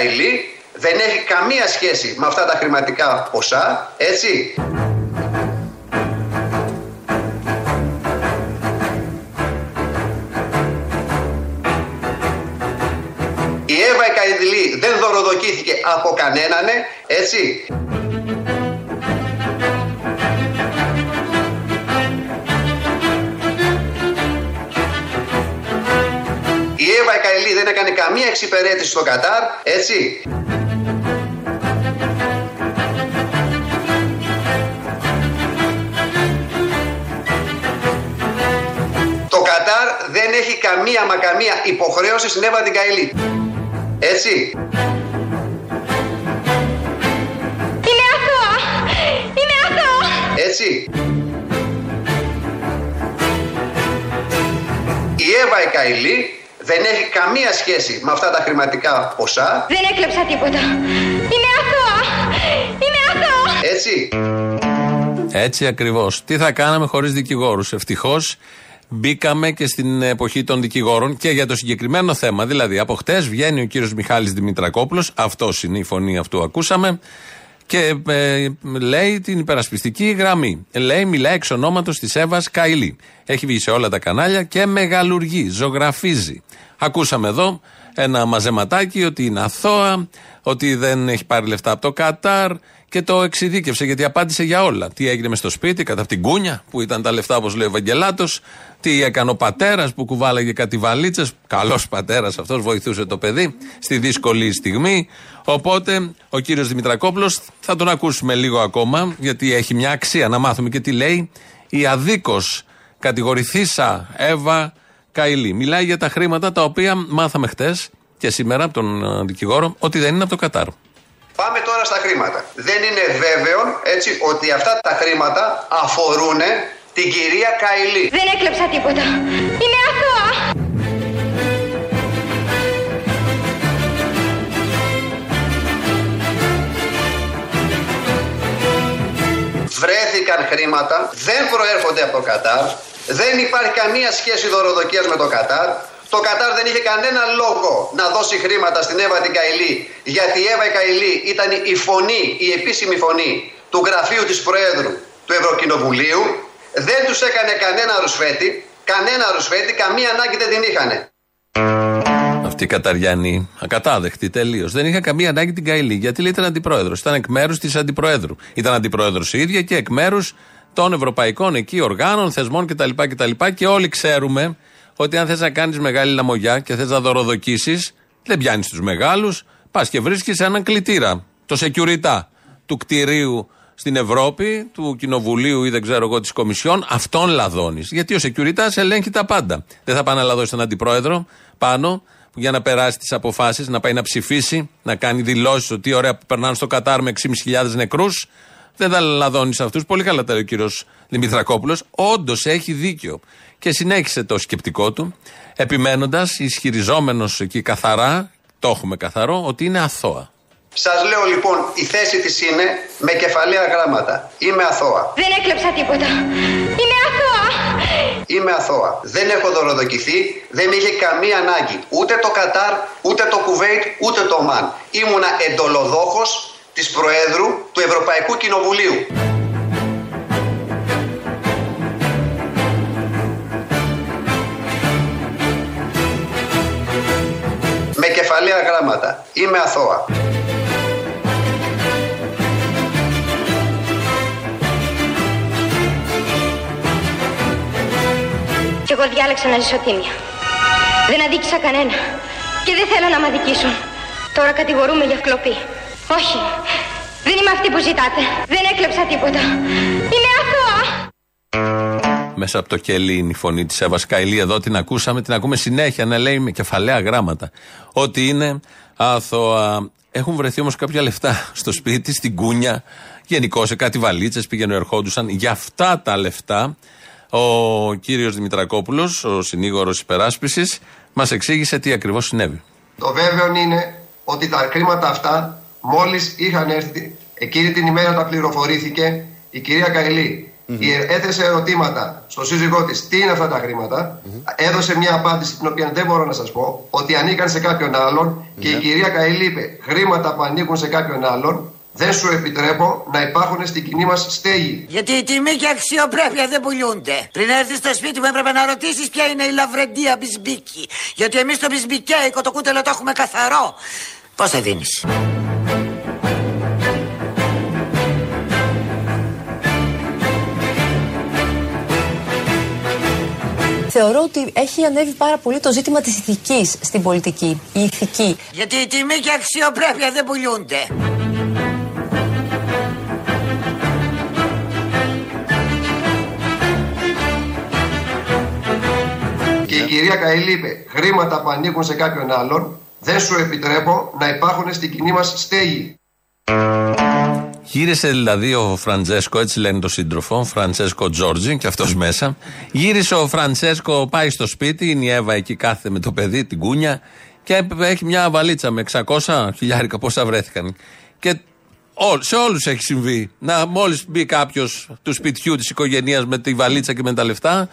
Η Εύα η Καηλή δεν έχει καμία σχέση με αυτά τα χρηματικά ποσά, έτσι; Η Εύα η Καηλή δεν δωροδοκήθηκε από κανέναν, έτσι; Δεν έκανε καμία εξυπηρέτηση στο Κατάρ, έτσι. Το Κατάρ δεν έχει καμία μα καμία υποχρέωση στην Εύα την Καηλή. Έτσι. Είναι αθώα! Είναι αθώα! Έτσι. Η Εύα η Καηλή δεν έχει καμία σχέση με αυτά τα χρηματικά ποσά. Δεν έκλεψα τίποτα. Είναι αθώα! Είναι αθώα! Έτσι. Έτσι ακριβώς. Τι θα κάναμε χωρίς δικηγόρους; Ευτυχώς μπήκαμε και στην εποχή των δικηγόρων και για το συγκεκριμένο θέμα. Δηλαδή, από χτες βγαίνει ο κύριος Μιχάλης Δημητρακόπουλος, αυτός είναι η φωνή αυτού ακούσαμε, και ε, λέει την υπερασπιστική γραμμή. Λέει, μιλάει εξ ονόματος της Εύας Καηλή. Έχει βγει σε όλα τα κανάλια και μεγαλουργεί, ζωγραφίζει. Ακούσαμε εδώ ένα μαζεματάκι ότι είναι αθώα, ότι δεν έχει πάρει λεφτά από το Κατάρ και το εξειδίκευσε γιατί απάντησε για όλα. Τι έγινε μες στο σπίτι, κατά την κούνια που ήταν τα λεφτά όπως λέει ο Ευαγγελάτος, τι έκανε ο πατέρας που κουβάλαγε κάτι βαλίτσες. Καλός πατέρας αυτός, βοηθούσε το παιδί στη δύσκολη στιγμή. Οπότε ο κύριος Δημητρακόπουλος θα τον ακούσουμε λίγο ακόμα, γιατί έχει μια αξία να μάθουμε και τι λέει η αδίκως κατηγορηθήσα Εύα Καηλή. Μιλάει για τα χρήματα τα οποία μάθαμε χτες και σήμερα από τον ε, δικηγόρο ότι δεν είναι από το Κατάρ. Πάμε τώρα στα χρήματα. Δεν είναι βέβαιο έτσι ότι αυτά τα χρήματα αφορούν την κυρία Καηλή. Δεν έκλεψα τίποτα. Είναι αθώα! Βρέθηκαν χρήματα, δεν προέρχονται από το Κατάρ, δεν υπάρχει καμία σχέση δωροδοκίας με το Κατάρ. Το Κατάρ δεν είχε κανένα λόγο να δώσει χρήματα στην Εύα την Καηλή, γιατί η Εύα η Καηλή ήταν η φωνή, η επίσημη φωνή του γραφείου της Προέδρου του Ευρωκοινοβουλίου. Δεν τους έκανε κανένα ρουσφέτη, κανένα ρουσφέτη, καμία ανάγκη δεν την είχανε. Αυτή η Καταριανή, ακατάδεκτη τελείως. Δεν είχα καμία ανάγκη την Καηλή, γιατί λέει ήταν αντιπρόεδρος. Ήταν εκ μέρους της αντιπροέδρου. Ήταν αντιπρόεδρο η ίδια και εκ μέρους των ευρωπαϊκών εκεί οργάνων, θεσμών κτλ. κτλ. Και όλοι ξέρουμε ότι αν θες να κάνεις μεγάλη λαμογιά και θες να δωροδοκίσεις, δεν πιάνεις τους μεγάλους, πας και βρίσκεις έναν κλητήρα. Το security του κτηρίου στην Ευρώπη, του Κοινοβουλίου ή δεν ξέρω εγώ της Κομισιόν, αυτόν λαδώνεις. Γιατί ο security ελέγχει τα πάντα. Δεν θα πάει να λαδώσει τον αντιπρόεδρο πάνω για να περάσει τις αποφάσεις, να πάει να ψηφίσει, να κάνει δηλώσεις ότι ωραία που περνάνε στο Κατάρ με 6.500 νεκρούς. Δεν θα λαδώνεις αυτούς. Πολύ καλά τα λέει ο κύριος Δημητρακόπουλος. Όντως έχει δίκιο. Και συνέχισε το σκεπτικό του, επιμένοντας, ισχυριζόμενος εκεί καθαρά, το έχουμε καθαρό, ότι είναι αθώα. Σας λέω λοιπόν, η θέση της είναι με κεφαλαία γράμματα. Είμαι αθώα. Δεν έκλεψα τίποτα. Είναι αθώα! Είμαι αθώα. Δεν έχω δωροδοκηθεί, δεν με είχε καμία ανάγκη. Ούτε το Κατάρ, ούτε το Κουβέιτ, ούτε το Ομάν. Ήμουνα εντολοδόχος της Προέδρου του Ευρωπαϊκού Κοινοβουλίου. Κεφαλαία γράμματα. Είμαι αθώα. Κι εγώ διάλεξα να ζήσω τίμια. Δεν αδίκησα κανένα. Και δεν θέλω να με αδικήσουν. Τώρα κατηγορούμε για κλοπή. Όχι. Δεν είμαι αυτή που ζητάτε. Δεν έκλεψα τίποτα. Είναι αθώα. Μέσα από το κελί είναι η φωνή της Εύα Καηλή. Εδώ την ακούσαμε, την ακούμε συνέχεια να λέει με κεφαλαία γράμματα. Ότι είναι αθώα. Έχουν βρεθεί όμως κάποια λεφτά στο σπίτι, στην κούνια, γενικώ σε κάτι βαλίτσες πήγαινε ερχόντουσαν. Για αυτά τα λεφτά ο κύριος Δημητρακόπουλος, ο συνήγορος υπεράσπισης, μας εξήγησε τι ακριβώς συνέβη. Το βέβαιο είναι ότι τα χρήματα αυτά μόλις είχαν έρθει εκείνη την ημέρα τα πληροφορήθηκε η κυρία Καηλή έθεσε ερωτήματα στο σύζυγό της τι είναι αυτά τα χρηματα Έδωσε μια απάντηση την οποία δεν μπορώ να σας πω. Ότι ανήκαν σε κάποιον άλλον. Και η κυρία Καηλή είπε: Χρήματα που ανήκουν σε κάποιον άλλον δεν σου επιτρέπω να υπάρχουν στην κοινή μας στέγη. Γιατί η τιμή και αξιοπρέπεια δεν πουλούνται. Πριν έρθεις στο σπίτι μου έπρεπε να ρωτήσεις ποια είναι η λαβρεντία μπισμπίκη. Γιατί εμείς το μπισμπικέικο το κούτελο το έχουμε καθαρό. Πώς θα δίνεις; Θεωρώ ότι έχει ανέβει πάρα πολύ το ζήτημα της ηθικής στην πολιτική. Η ηθική. Γιατί η τιμή και αξιοπρέπεια δεν πουλούνται. Και η κυρία Καηλή είπε: Χρήματα που ανήκουν σε κάποιον άλλον δεν σου επιτρέπω να υπάρχουν στην κοινή μας στέγη. Γύρισε δηλαδή ο Φραντζέσκο, έτσι λένε το σύντροφο, Φραντζέσκο Τζόρτζι, και αυτός μέσα. Γύρισε ο Φραντζέσκο, πάει στο σπίτι, είναι η Εύα εκεί κάθεται με το παιδί, την κούνια, και έχει μια βαλίτσα με 600 χιλιάρικα, πόσα βρέθηκαν. Και σε όλους έχει συμβεί. Να, μόλις μπει κάποιος του σπιτιού της οικογένειας με τη βαλίτσα και με τα λεφτά,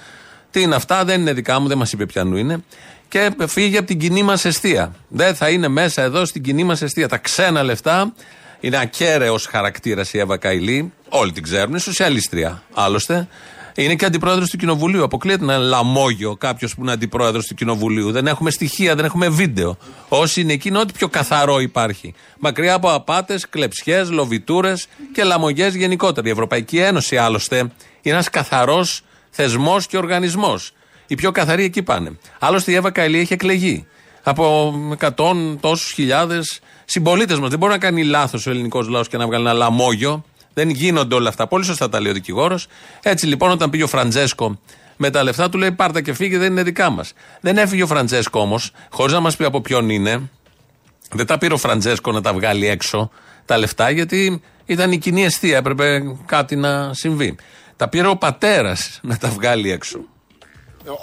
τι είναι αυτά, δεν είναι δικά μου, δεν μας είπε ποιανού είναι. Και φύγει από την κοινή μας αιστεία. Δεν θα είναι μέσα εδώ στην κοινή μας αιστεία. Τα ξένα λεφτά είναι ακέραιος χαρακτήρας η Εύα Καηλή. Όλοι την ξέρουν. Είναι σοσιαλίστρια άλλωστε. Είναι και αντιπρόεδρος του Κοινοβουλίου. Αποκλείεται να είναι λαμόγιο κάποιος που είναι αντιπρόεδρος του Κοινοβουλίου. Δεν έχουμε στοιχεία, δεν έχουμε βίντεο. Όσοι είναι εκεί είναι ό,τι πιο καθαρό υπάρχει. Μακριά από απάτες, κλεψιές, λοβιτούρες και λαμογιές γενικότερα. Η Ευρωπαϊκή Ένωση άλλωστε είναι ένας καθαρός θεσμός και οργανισμός. Οι πιο καθαροί εκεί πάνε. Άλλωστε η Εύα Καηλή έχει εκλεγεί από εκατόν τόσους χιλιάδες συμπολίτες μας. Δεν μπορεί να κάνει λάθος ο ελληνικός λαός και να βγάλει ένα λαμόγιο. Δεν γίνονται όλα αυτά. Πολύ σωστά τα λέει ο δικηγόρος. Έτσι λοιπόν, όταν πήγε ο Φραντζέσκο με τα λεφτά, του λέει Πάρτα και φύγει, δεν είναι δικά μας. Δεν έφυγε ο Φραντζέσκο όμως, χωρίς να μας πει από ποιον είναι. Δεν τα πήρε ο Φραντζέσκο να τα βγάλει έξω τα λεφτά, γιατί ήταν η κοινή αιστεία. Έπρεπε κάτι να συμβεί. Τα πήρε ο πατέρας να τα βγάλει έξω.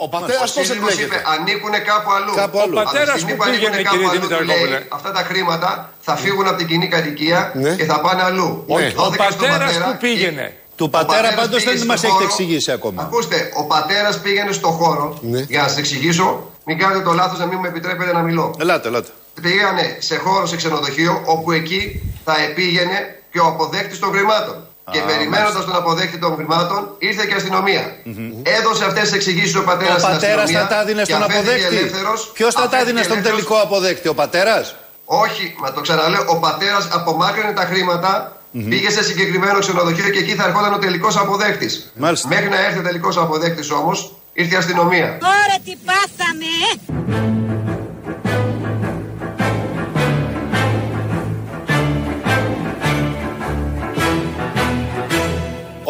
Ο πατέρας πώς είπε, ανήκουν κάπου αλλού. Κάπου αλλού. Ο πατέρα που πήγαινε, κύριε Δημητρακόπουλε. Αυτά τα χρήματα θα φύγουν από την κοινή κατοικία ναι. και θα πάνε αλλού. Ναι. Ο πατέρας που πήγαινε. Του πατέρα πάντως δεν μας έχετε εξηγήσει ακόμα. Ακούστε, ο πατέρας πήγαινε στο χώρο. Ναι. Για να σας εξηγήσω, μην κάνετε το λάθος να μην μου επιτρέπετε να μιλώ. Ελάτε, ελάτε. Πήγανε σε χώρο, σε ξενοδοχείο, όπου εκεί θα επήγαινε και ο αποδέκτης των χρημάτων. Και περιμένοντας τον αποδέκτη των χρημάτων, ήρθε και η αστυνομία. Έδωσε αυτές τις εξηγήσεις ο πατέρας Ο πατέρας θα τα έδινε στον αποδέκτη. Ποιος θα τα έδινε στον τελικό αποδέκτη, ο πατέρας; Όχι, μα το ξαναλέω, ο πατέρας απομάκρυνε τα χρήματα, πήγε σε συγκεκριμένο ξενοδοχείο και εκεί θα ερχόταν ο τελικός αποδέκτης. Μέχρι να έρθει ο τελικός αποδέκτης όμως, ήρθε η αστυνομία. Τώρα τι πάθαμε!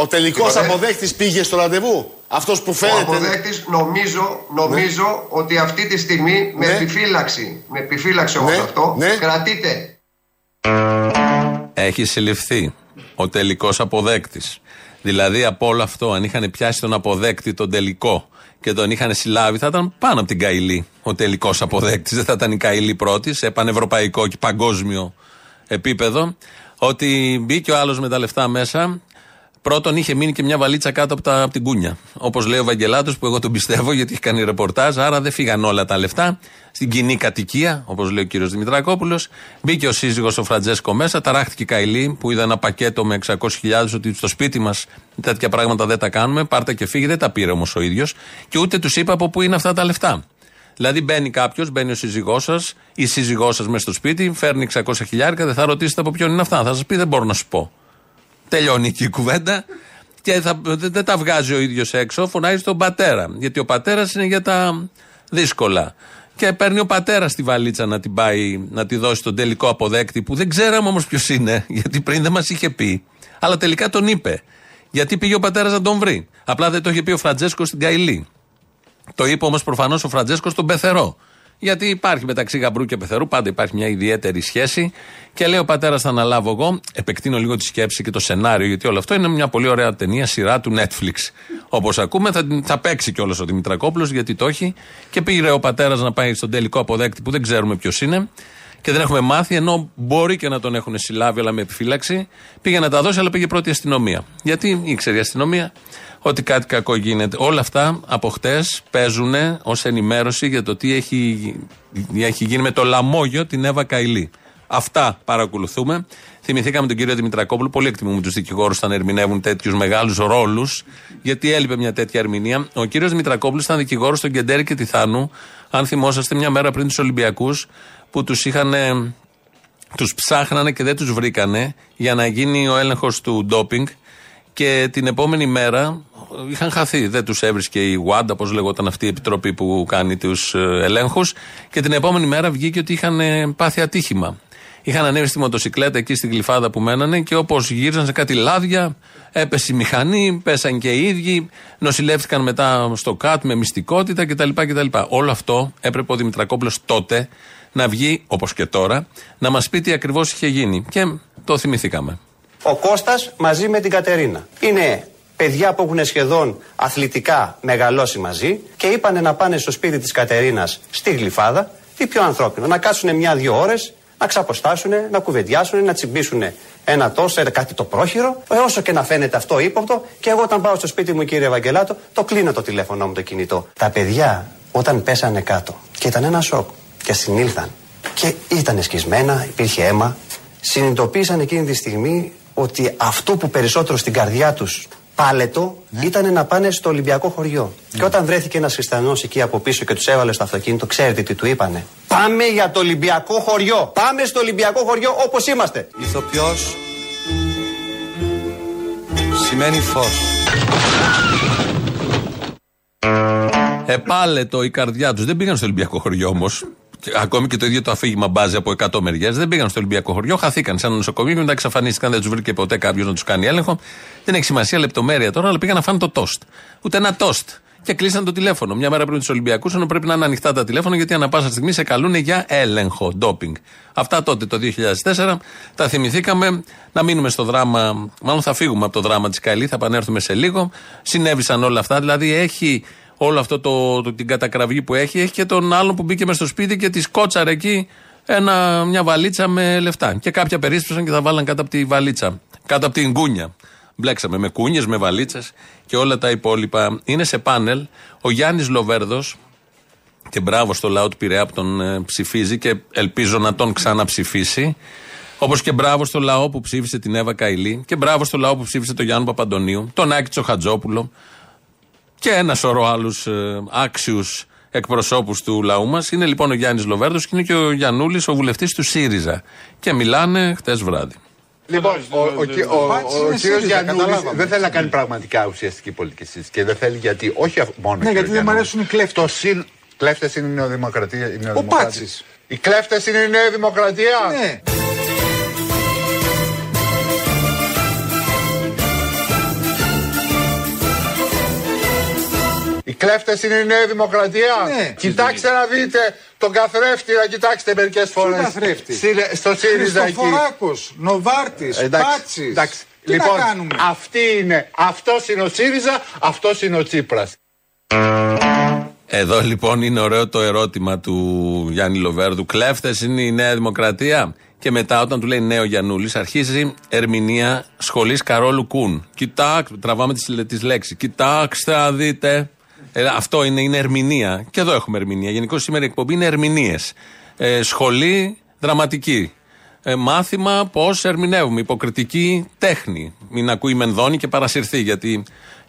Ο τελικός αποδέκτης πήγε στο ραντεβού; Αυτός που φαίνεται. Ο αποδέκτης νομίζω, νομίζω ναι. ότι αυτή τη στιγμή με ναι. επιφύλαξη, με επιφύλαξη όμως ναι. αυτό, ναι. κρατείται. Έχει συλληφθεί ο τελικός αποδέκτης. Δηλαδή από όλο αυτό, αν είχαν πιάσει τον αποδέκτη τον τελικό και τον είχαν συλλάβει, θα ήταν πάνω από την Καηλή ο τελικός αποδέκτης. Δεν θα ήταν η Καηλή πρώτη σε πανευρωπαϊκό και παγκόσμιο επίπεδο. Ότι μπήκε ο άλλος με τα λεφτά μέσα Πρώτον, είχε μείνει και μια βαλίτσα κάτω από, τα, από την κούνια. Όπως λέει ο Βαγγελάτος, που εγώ τον πιστεύω γιατί έχει κάνει ρεπορτάζ, άρα δεν φύγαν όλα τα λεφτά. Στην κοινή κατοικία, όπως λέει ο κύριος Δημητρακόπουλος, μπήκε ο σύζυγος ο Φραντζέσκο μέσα, ταράχτηκε η Καηλή, που είδα ένα πακέτο με 600.000 ότι στο σπίτι μας τέτοια πράγματα δεν τα κάνουμε. Πάρτε και φύγει, δεν τα πήρε όμως ο ίδιος. Και ούτε τους είπα από πού είναι αυτά τα λεφτά. Δηλαδή μπαίνει κάποιος, μπαίνει ο σύζυγός σας, η σύζυγός σας μέσα στο σπίτι, φέρνει 600 χιλιάρικα, δεν θα ρωτήσετε από ποιον είναι αυτά. Θα σας πει δεν μπορώ να σου πω. Τελειώνει εκεί η κουβέντα και θα, δεν τα βγάζει ο ίδιος έξω, φωνάζει τον πατέρα. Γιατί ο πατέρας είναι για τα δύσκολα. Και παίρνει ο πατέρας τη βαλίτσα να την πάει να τη δώσει τον τελικό αποδέκτη που δεν ξέραμε όμως ποιος είναι, γιατί πριν δεν μας είχε πει. Αλλά τελικά τον είπε. Γιατί πήγε ο πατέρας να τον βρει. Απλά δεν το είχε πει ο Φραντζέσκος στην Καηλή. Το είπε όμως προφανώς ο Φραντζέσκος στον Πεθερό. Γιατί υπάρχει μεταξύ γαμπρού και πεθερού, πάντα υπάρχει μια ιδιαίτερη σχέση. Και λέει ο πατέρας, θα αναλάβω εγώ. Επεκτείνω λίγο τη σκέψη και το σενάριο, γιατί όλο αυτό είναι μια πολύ ωραία ταινία, σειρά του Netflix. Όπως ακούμε, θα, θα παίξει κιόλας ο Δημητρακόπουλος, γιατί το έχει. Και πήγε ο πατέρας να πάει στον τελικό αποδέκτη που δεν ξέρουμε ποιος είναι. Και δεν έχουμε μάθει, ενώ μπορεί και να τον έχουν συλλάβει, αλλά με επιφύλαξη. Πήγε να τα δώσει, αλλά πήγε πρώτη αστυνομία. Γιατί ήξερε η αστυνομία ότι κάτι κακό γίνεται. Όλα αυτά από χτες παίζουν ως ενημέρωση για το τι έχει, έχει γίνει με το λαμόγιο την Εύα Καηλή. Αυτά παρακολουθούμε. Θυμηθήκαμε τον κύριο Δημητρακόπουλο. Πολύ εκτιμούμε τους δικηγόρους όταν ερμηνεύουν τέτοιους μεγάλους ρόλους, γιατί έλειπε μια τέτοια ερμηνεία. Ο κύριος Δημητρακόπουλος ήταν δικηγόρος στον Κεντέρη και Θάνου, αν θυμόσαστε, μια μέρα πριν τους Ολυμπιακούς, που τους είχαν. Τους ψάχνανε και δεν τους βρήκανε για να γίνει ο έλεγχος του ντόπινγκ και την επόμενη μέρα είχαν χαθεί. Δεν τους έβρισκε η WAD, όπω λεγόταν αυτή η επιτροπή που κάνει τους ε, ελέγχους. Και την επόμενη μέρα βγήκε ότι είχαν ε, πάθει ατύχημα. Είχαν ανέβει στη μοτοσυκλέτα εκεί στην κλειφάδα που μένανε και όπως γύριζαν σε κάτι λάδια, έπεσε η μηχανή, πέσαν και οι ίδιοι, νοσηλεύτηκαν μετά στο ΚΑΤ με μυστικότητα κτλ. κτλ. Όλο αυτό έπρεπε ο Δημητρακόπουλος τότε να βγει, όπως και τώρα, να μας πει τι ακριβώς είχε γίνει. Και το θυμηθήκαμε. Ο Κώστας μαζί με την Κατερίνα. Είναι παιδιά που έχουν σχεδόν αθλητικά μεγαλώσει μαζί και είπανε να πάνε στο σπίτι της Κατερίνας στη Γλυφάδα ή πιο ανθρώπινο, να κάτσουν μια-δύο ώρες, να ξαποστάσουν, να κουβεντιάσουν, να τσιμπήσουν ένα τόσο, κάτι το πρόχειρο, ε, όσο και να φαίνεται αυτό ύποπτο. Και εγώ όταν πάω στο σπίτι μου, κύριε Ευαγγελάτο, το κλείνω το τηλέφωνό μου το κινητό. Τα παιδιά όταν πέσανε κάτω και ήταν ένα σοκ και συνήλθαν και ήταν σκισμένα, υπήρχε αίμα, συνειδητοποίησαν εκείνη τη στιγμή ότι αυτό που περισσότερο στην καρδιά τους πάλετο ναι. ήταν να πάνε στο Ολυμπιακό χωριό. Ναι. Και όταν βρέθηκε ένας χριστιανός εκεί από πίσω και τους έβαλε στο αυτοκίνητο, ξέρετε τι του είπανε. Πάμε για το Ολυμπιακό χωριό. Πάμε στο Ολυμπιακό χωριό όπως είμαστε. Ηθοποιός σημαίνει φως. Επάλετο η καρδιά τους. Δεν πήγαν στο Ολυμπιακό χωριό όμως ακόμη και το ίδιο το αφήγημα μπάζει από 100 μεριές. Δεν πήγαν στο Ολυμπιακό χωριό, χαθήκαν σε ένα νοσοκομείο και μετά εξαφανίστηκαν. Δεν τους βρήκε ποτέ κάποιος να τους κάνει έλεγχο. Δεν έχει σημασία λεπτομέρεια τώρα, αλλά πήγαν να φάνε το τόστ. Ούτε ένα τόστ. Και κλείσαν το τηλέφωνο. Μια μέρα πριν τους Ολυμπιακούς, ενώ πρέπει να είναι ανοιχτά τα τηλέφωνα, γιατί ανά πάσα στιγμή σε καλούν για έλεγχο, ντόπινγκ. Αυτά τότε το 2004 τα θυμηθήκαμε. Να μείνουμε στο δράμα, μάλλον θα φύγουμε από το δράμα της Καηλή, θα επανέλθουμε σε λίγο. Συνέβησαν όλα αυτά, δηλαδή έχει όλο αυτό το, το, την κατακραυγή που έχει, έχει και τον άλλον που μπήκε μες στο σπίτι και τη σκότσαρε εκεί ένα, μια βαλίτσα με λεφτά. Και κάποια περίσπισαν και θα βάλαν κάτω από τη βαλίτσα. Κάτω από την κούνια. Μπλέξαμε με κούνιες, με βαλίτσες και όλα τα υπόλοιπα. Είναι σε πάνελ ο Γιάννης Λοβέρδος. Και μπράβο στο λαό του Πειραιά που τον ε, ψηφίζει και ελπίζω να τον ξαναψηφίσει. Όπως και μπράβο στο λαό που ψήφισε την Εύα Καηλή. Και μπράβο στο λαό που ψήφισε τον Γιάννη Παπαντονίου. Τον Άκη Τσοχατζόπουλο και ένα σωρό άλλους ε, άξιους εκπροσώπους του λαού μας. Είναι λοιπόν ο Γιάννης Λοβέρδος και είναι και ο Γιανούλης, ο βουλευτής του ΣΥΡΙΖΑ. Και μιλάνε χτες βράδυ. Λοιπόν, ο, ο, ο, ο κύριος Γιαννούλη δεν θέλει να κάνει πραγματικά ουσιαστική πολιτική συζήτηση και δεν θέλει γιατί. Όχι μόνο. Ναι, γιατί δεν μου αρέσουν οι κλέφτες. Κλέφτες είναι η Νεοδημοκρατία. Ο Πάτσης. Οι κλέφτες είναι η Νέα Δημοκρατία. Ναι. Οι κλέφτες είναι η Νέα Δημοκρατία. Ναι. Κοιτάξτε να δείτε τον καθρέφτη, να κοιτάξτε μερικές φορές. καθρέφτη; Στο ΣΥΡΙΖΑ εκεί. Νοβάρτης, Πάτσης. Λοιπόν, αυτή είναι. Αυτός είναι ο ΣΥΡΙΖΑ, αυτός είναι ο Τσίπρας. Εδώ λοιπόν είναι ωραίο το ερώτημα του Γιάννη Λοβέρδου. Κλέφτες είναι η Νέα Δημοκρατία; Και μετά, όταν του λέει νέο Γιανούλη, αρχίζει ερμηνεία σχολής Καρόλου Κούν. Κοιτάξτε, τραβάμε τις λέξεις. Κοιτάξτε, να δείτε. Ε, αυτό είναι, είναι ερμηνεία. Και εδώ έχουμε ερμηνεία. Γενικώς σήμερα η εκπομπή είναι ερμηνείες. Ε, σχολή δραματική. Ε, μάθημα πώς ερμηνεύουμε. Υποκριτική τέχνη. Μην ακούει Μενδώνη και παρασυρθεί, γιατί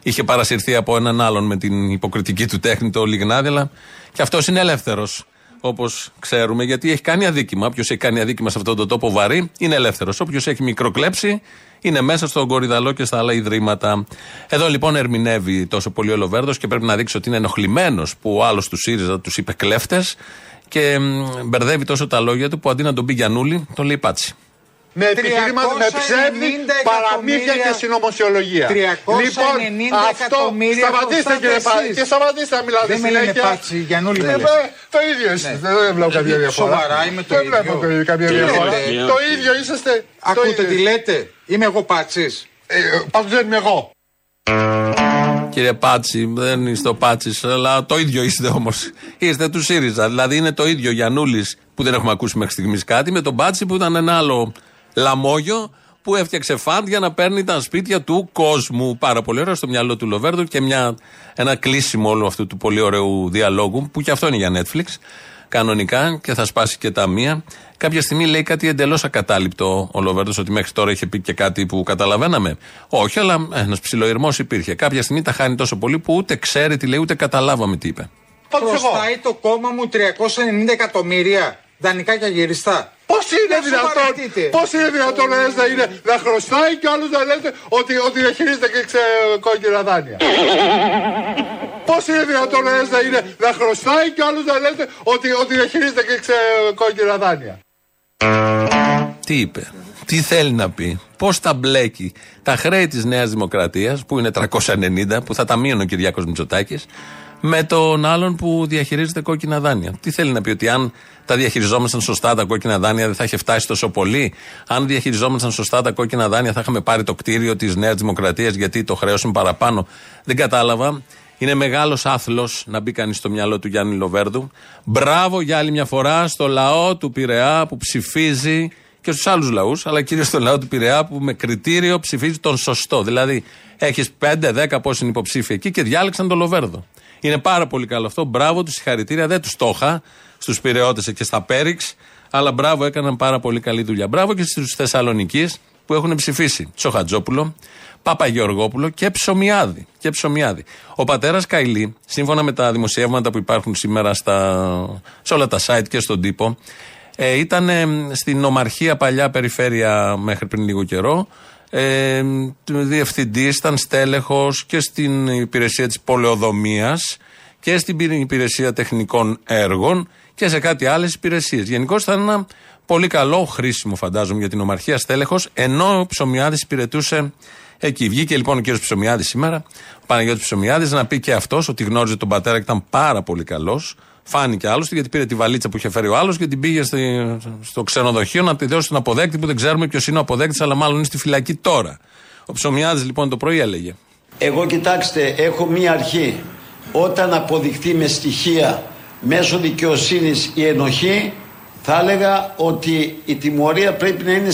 είχε παρασυρθεί από έναν άλλον με την υποκριτική του τέχνη, το Λιγνάδη, αλλά και αυτός είναι ελεύθερος. Όπως ξέρουμε, γιατί έχει κάνει αδίκημα. Όποιος έχει κάνει αδίκημα σε αυτόν τον τόπο βαρύ είναι ελεύθερος. Όποιος έχει μικροκλέψει είναι μέσα στον Κορυδαλό και στα άλλα ιδρύματα. Εδώ λοιπόν ερμηνεύει τόσο πολύ ο Λοβέρδος και πρέπει να δείξει ότι είναι ενοχλημένος που ο άλλος του ΣΥΡΙΖΑ τους είπε κλέφτες και μπερδεύει τόσο τα λόγια του που αντί να τον πει Γιανούλη, τον λέει πάτσι με επιχειρήματα, με ψεύδι, παραμύθια και συνωμοσιολογία. Λοιπόν, αυτό σταματήστε κύριε Πάτσι και σταματήστε να μιλάτε δεν συνέχεια. Δεν Πάτσι, Γιαννούλη ε, Το ίδιο είστε, ναι. δεν βλέπω καμία διαφορά. Σοβαρά είμαι το ίδιο. Δεν βλέπω καμία διαφορά. Το ίδιο είσαστε. Ακούτε τι λέτε, είμαι εγώ Πάτσης. Ε, Πάντως δεν είμαι εγώ. Κύριε Πάτση, δεν είστε ο Πάτσης, αλλά το ίδιο είστε όμως. Είστε του ΣΥΡΙΖΑ. Δηλαδή είναι το ίδιο Γιανούλη που δεν έχουμε ακούσει μέχρι στιγμής κάτι με τον Πάτση που ήταν ένα άλλο λαμόγιο που έφτιαξε φαντ για να παίρνει τα σπίτια του κόσμου. Πάρα πολύ ωραίο στο μυαλό του Λοβέρδου και μια, ένα κλείσιμο όλου αυτού του πολύ ωραίου διαλόγου που και αυτό είναι για Netflix κανονικά και θα σπάσει και τα μία. Κάποια στιγμή λέει κάτι εντελώς ακατάληπτο ο Λοβέρδος, ότι μέχρι τώρα είχε πει και κάτι που καταλαβαίναμε. Όχι, αλλά ένας ψιλοειρμό υπήρχε. Κάποια στιγμή τα χάνει τόσο πολύ που ούτε ξέρει τι λέει, ούτε καταλάβαμε τι είπε. Προστάει το κόμμα μου 390 εκατομμύρια δανεικά και αγυριστά. Πώς είναι δυνατόν, πώς είναι δυνατόν ένα να, είναι, να χρωστάει και άλλος να λέτε ότι, ότι διαχειρίζεται και ξε, κόκκινα δάνεια. Πώς είναι δυνατόν ένα να, είναι, να χρωστάει και άλλος να λέτε ότι, ότι διαχειρίζεται και ξε, κόκκινα δάνεια. Τι είπε, τι θέλει να πει, πώς τα μπλέκει; Τα χρέη της Νέας Δημοκρατίας, που είναι 390, που θα τα μείωνε ο Κυριάκος Μητσοτάκης, με τον άλλον που διαχειρίζεται κόκκινα δάνεια. Τι θέλει να πει, ότι αν τα διαχειριζόμασταν σωστά τα κόκκινα δάνεια δεν θα είχε φτάσει τόσο πολύ; Αν διαχειριζόμασταν σωστά τα κόκκινα δάνεια θα είχαμε πάρει το κτίριο της Νέας Δημοκρατίας γιατί το χρέος είναι παραπάνω. Δεν κατάλαβα. Είναι μεγάλος άθλος να μπει κανείς στο μυαλό του Γιάννη Λοβέρδου. Μπράβο για άλλη μια φορά στο λαό του Πειραιά που ψηφίζει και στους άλλους λαούς, αλλά κυρίως στο λαό του Πειραιά που με κριτήριο ψηφίζει τον σωστό. Δηλαδή, έχεις 5-10 πόσοι είναι υποψήφοι εκεί και διάλεξαν τον Λοβέρδο. Είναι πάρα πολύ καλό αυτό. Μπράβο τους, συγχαρητήρια. Δεν τους το είχα στους Πειραιώτες και στα Πέριξ, αλλά μπράβο, έκαναν πάρα πολύ καλή δουλειά. Μπράβο και στους Θεσσαλονίκη που έχουν ψηφίσει Τσοχατζόπουλο, Παπαγεωργόπουλο και Ψωμιάδη. Και Ψωμιάδη. Ο πατέρας Καηλή, σύμφωνα με τα δημοσιεύματα που υπάρχουν σήμερα στα, σε όλα τα site και στον τύπο, ε, ήταν στην Ομαρχία παλιά περιφέρεια μέχρι πριν λίγο καιρό. Ε, Διευθυντή, ήταν στέλεχος και στην υπηρεσία της πολεοδομίας και στην υπηρεσία τεχνικών έργων και σε κάτι άλλες υπηρεσίες. Γενικώς ήταν ένα πολύ καλό, χρήσιμο φαντάζομαι για την ομαρχία στέλεχος, ενώ ο Ψωμιάδης υπηρετούσε εκεί. Βγήκε λοιπόν ο κύριος Ψωμιάδης σήμερα, ο Παναγιώτης Ψωμιάδης, να πει και αυτός ότι γνώριζε τον πατέρα και ήταν πάρα πολύ καλός. Φάνηκε άλλωστε γιατί πήρε τη βαλίτσα που είχε φέρει ο άλλος και την πήγε στο ξενοδοχείο να τη δώσει στον αποδέκτη που δεν ξέρουμε ποιος είναι ο αποδέκτης, αλλά μάλλον είναι στη φυλακή τώρα. Ο Ψωμιάδης λοιπόν το πρωί έλεγε. Εγώ κοιτάξτε, έχω μία αρχή. Όταν αποδειχθεί με στοιχεία μέσω δικαιοσύνης η ενοχή θα έλεγα ότι η τιμωρία πρέπει να είναι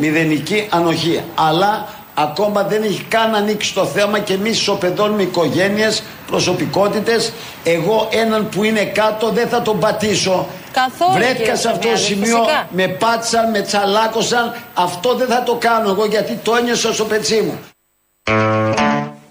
μηδενική ανοχή. Αλλά ακόμα δεν έχει καν ανοίξει το θέμα και εμείς ισοπεδώνουμε οικογένειες, προσωπικότητες. Εγώ έναν που είναι κάτω δεν θα τον πατήσω. Καθόλου. Βρέθηκα σε αυτό το σημείο, με πάτησαν, με τσαλάκωσαν. Αυτό δεν θα το κάνω εγώ γιατί το ένιωσα στο πετσί μου.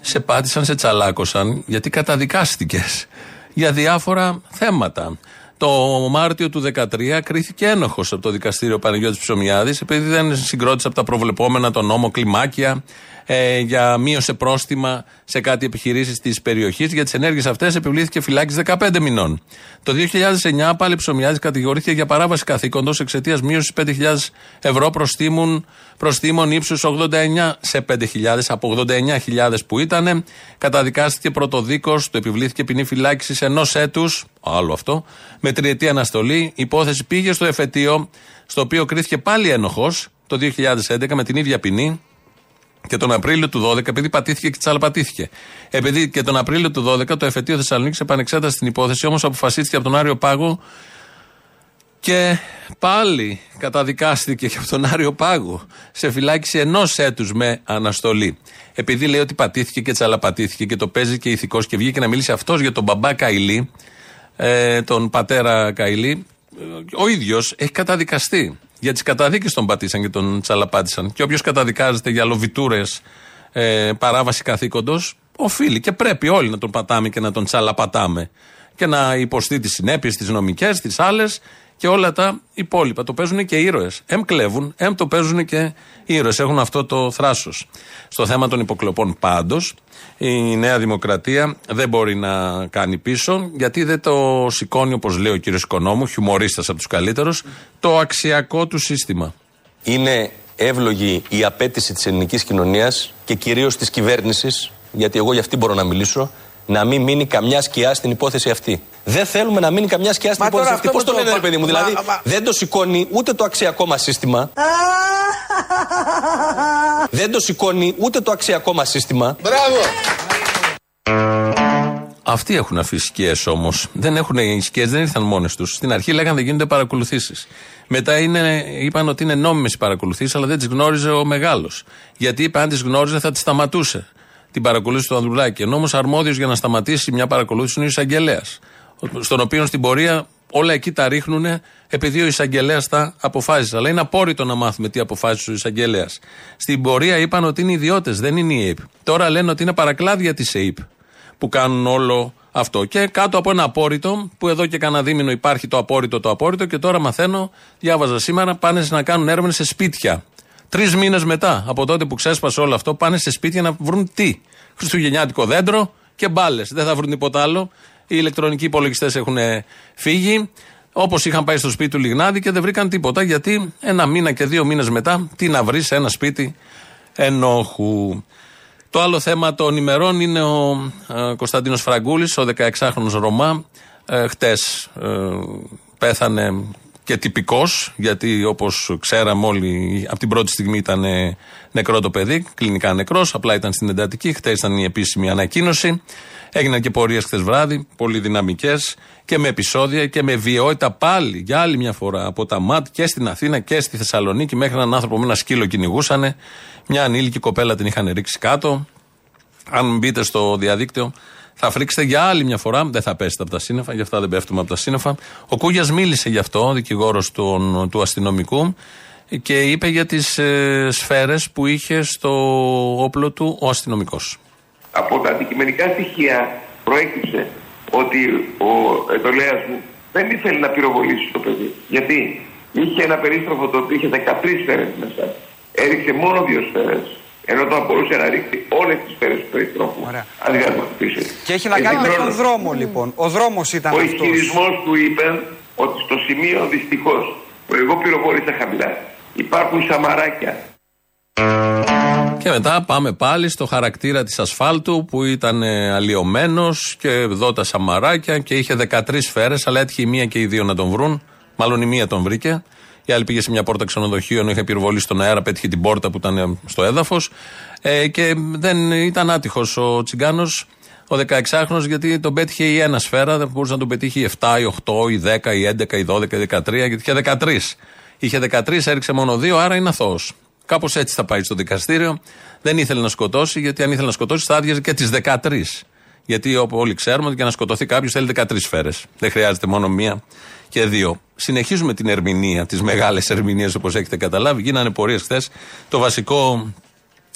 Σε πάτησαν, σε τσαλάκωσαν γιατί καταδικάστηκες για διάφορα θέματα. Το Μάρτιο του 2013 κρίθηκε ένοχος από το δικαστήριο Παναγιώτης Ψωμιάδης, επειδή δεν συγκρότησε από τα προβλεπόμενα τον νόμο κλιμάκια ε, για μείωσε πρόστιμα σε κάτι επιχειρήσεις της περιοχής. Για τις ενέργειες αυτές επιβλήθηκε φυλάκιση 15 μηνών. Το 2009 πάλι Ψωμιάδη κατηγορήθηκε για παράβαση καθήκοντος εξαιτίας μείωσης 5.000 ευρώ προστίμων, προστίμων ύψους 89 σε 5.000 από 89.000 που ήταν. Καταδικάστηκε πρωτοδίκω, του επιβλήθηκε ποινή φυλάκισης ενός έτους, άλλο αυτό, με τριετή αναστολή. Η υπόθεση πήγε στο εφετείο, στο οποίο κρίθηκε πάλι ένοχος το 2011 με την ίδια ποινή. Και τον Απρίλιο του 12, επειδή πατήθηκε και τσαλαπατήθηκε. Επειδή και τον Απρίλιο του 12 το εφετείο Θεσσαλονίκης επανεξέτασε την υπόθεση, όμως αποφασίστηκε από τον Άριο Πάγο και πάλι καταδικάστηκε και από τον Άριο Πάγο σε φυλάκιση ενός έτους με αναστολή. Επειδή λέει ότι πατήθηκε και τσαλαπατήθηκε και το παίζει και ηθικός και βγήκε να μιλήσει αυτός για τον μπαμπά Καηλή, ε, τον πατέρα Καηλή, ο ίδιος έχει καταδικαστεί. Για τις καταδίκες τον πατήσαν και τον τσαλαπάτησαν. Και όποιος καταδικάζεται για λοβιτούρες ε, παράβαση καθήκοντος, οφείλει και πρέπει όλοι να τον πατάμε και να τον τσαλαπατάμε. Και να υποστεί τις συνέπειες, τις νομικές, τις άλλες και όλα τα υπόλοιπα. Το παίζουν και οι ήρωες. Εμ κλέβουν, εμ το παίζουν και οι ήρωες. Έχουν αυτό το θράσος. Στο θέμα των υποκλοπών πάντως, η Νέα Δημοκρατία δεν μπορεί να κάνει πίσω, γιατί δεν το σηκώνει, όπως λέει ο κύριος Οικονόμου, χιουμορίστας από τους καλύτερους, το αξιακό του σύστημα. Είναι εύλογη η απέτηση της ελληνικής κοινωνίας και κυρίως της κυβέρνησης, γιατί εγώ για αυτή μπορώ να μιλήσω, να μην μείνει καμιά σκιά στην υπόθεση αυτή. Δεν θέλουμε να μείνει καμιά σκιά στην υπόθεση αυτή. Πώς το λένε, ρε παιδί μου, δηλαδή δεν το σηκώνει ούτε το αξιακό μα σύστημα. δεν το σηκώνει ούτε το αξιακό μα σύστημα. Μπράβο! Αυτοί έχουν αφήσει σκιές όμως. Δεν έχουν οι σκιές, δεν ήρθαν μόνες τους. Στην αρχή λέγανε δεν γίνονται παρακολουθήσεις. Μετά είναι, είπαν ότι είναι νόμιμες οι παρακολουθήσεις, αλλά δεν τις γνώριζε ο μεγάλος. Γιατί είπε αν τις γνώριζε θα τις σταματούσε την παρακολούθηση του Ανδρουλάκη. Ενώ όμως αρμόδιος για να σταματήσει μια παρακολούθηση είναι ο εισαγγελέας. Στον οποίο στην πορεία όλα εκεί τα ρίχνουν επειδή ο εισαγγελέας τα αποφάσισε. Αλλά είναι απόρριτο να μάθουμε τι αποφάσισε ο εισαγγελέας. Στην πορεία είπαν ότι είναι ιδιώτες, δεν είναι η ΑΕΠ. Τώρα λένε ότι είναι παρακλάδια της ΑΕΠ που κάνουν όλο αυτό. Και κάτω από ένα απόρριτο, που εδώ και κανένα δίμηνο υπάρχει το απόρριτο, το απόρριτο, και τώρα μαθαίνω, διάβαζα σήμερα, πάνε να κάνουν έρευνες σε σπίτια. Τρεις μήνες μετά από τότε που ξέσπασε όλο αυτό, πάνε σε σπίτια να βρουν τι; Χριστουγεννιάτικο δέντρο και μπάλες. Δεν θα βρουν τίποτα άλλο. Οι ηλεκτρονικοί υπολογιστές έχουν φύγει. Όπως είχαν πάει στο σπίτι του Λιγνάδη και δεν βρήκαν τίποτα. Γιατί ένα μήνα και δύο μήνες μετά, τι να βρεις σε ένα σπίτι ενόχου. Το άλλο θέμα των ημερών είναι ο ε, Κωνσταντίνος Φραγκούλης, ο 16χρονο Ρωμά. Ε, Χτες ε, πέθανε και τυπικός, γιατί όπως ξέραμε όλοι, από την πρώτη στιγμή ήταν νεκρό το παιδί, κλινικά νεκρός, απλά ήταν στην εντατική. Χθες ήταν η επίσημη ανακοίνωση. Έγιναν και πορείες χθες βράδυ, πολύ δυναμικές και με επεισόδια και με βιαιότητα πάλι για άλλη μια φορά από τα ΜΑΤ και στην Αθήνα και στη Θεσσαλονίκη μέχρι έναν άνθρωπο με ένα σκύλο κυνηγούσαν. Μια ανήλικη κοπέλα την είχαν ρίξει κάτω. Αν μπείτε στο διαδίκτυο, θα φρίξετε για άλλη μια φορά. Δεν θα πέσετε από τα σύννεφα, γι' αυτά δεν πέφτουμε από τα σύννεφα. Ο Κούγιας μίλησε γι' αυτό, δικηγόρος του, του αστυνομικού, και είπε για τις ε, σφαίρες που είχε στο όπλο του ο αστυνομικός. Από τα αντικειμενικά στοιχεία προέκυψε ότι ο εντολέας μου δεν ήθελε να πυροβολήσει το παιδί. Γιατί είχε ένα περίστροφο το οποίο είχε 13 σφαίρες μέσα. Έριξε μόνο δύο σφαίρες ενώ θα μπορούσε να ρίξει όλες τις σφαίρες του περιστρόφου. Αντί να Και έχει να κάνει με τον δρόμο λοιπόν. Ο δρόμος ήταν αυτός. Ο ισχυρισμός του είπε ότι στο σημείο δυστυχώς που εγώ πυροβόλησα χαμηλά υπάρχουν σαμαράκια. Και μετά πάμε πάλι στο χαρακτήρα της ασφάλτου που ήταν αλλοιωμένος και εδώ τα σαμαράκια και είχε 13 σφαίρες αλλά έτυχε η μία και οι δύο να τον βρουν. Μάλλον η μία τον βρήκε. Η άλλη πήγε σε μια πόρτα ξενοδοχείου, ενώ είχε πυροβολήσει στον αέρα, πέτυχε την πόρτα που ήταν ε, στο έδαφος. Ε, και δεν ήταν άτυχος ο Τσιγκάνος, ο 16χρονο, γιατί τον πέτυχε η ένα σφαίρα, δεν μπορούσε να τον πετύχει η 7, η 8, η 10, η 11, η 12, η 13, γιατί είχε 13. Είχε 13, έριξε μόνο 2, άρα είναι αθώος. Κάπως έτσι θα πάει στο δικαστήριο. Δεν ήθελε να σκοτώσει, γιατί αν ήθελε να σκοτώσει θα άδειαζε και τις 13. Γιατί όπω όλοι ξέρουμε ότι για να σκοτωθεί κάποιος θέλει 13 σφαίρες. Δεν χρειάζεται μόνο μία και δύο. Συνεχίζουμε την ερμηνεία, τις μεγάλες ερμηνείες όπως έχετε καταλάβει. Γίνανε πορείες χθες. Το βασικό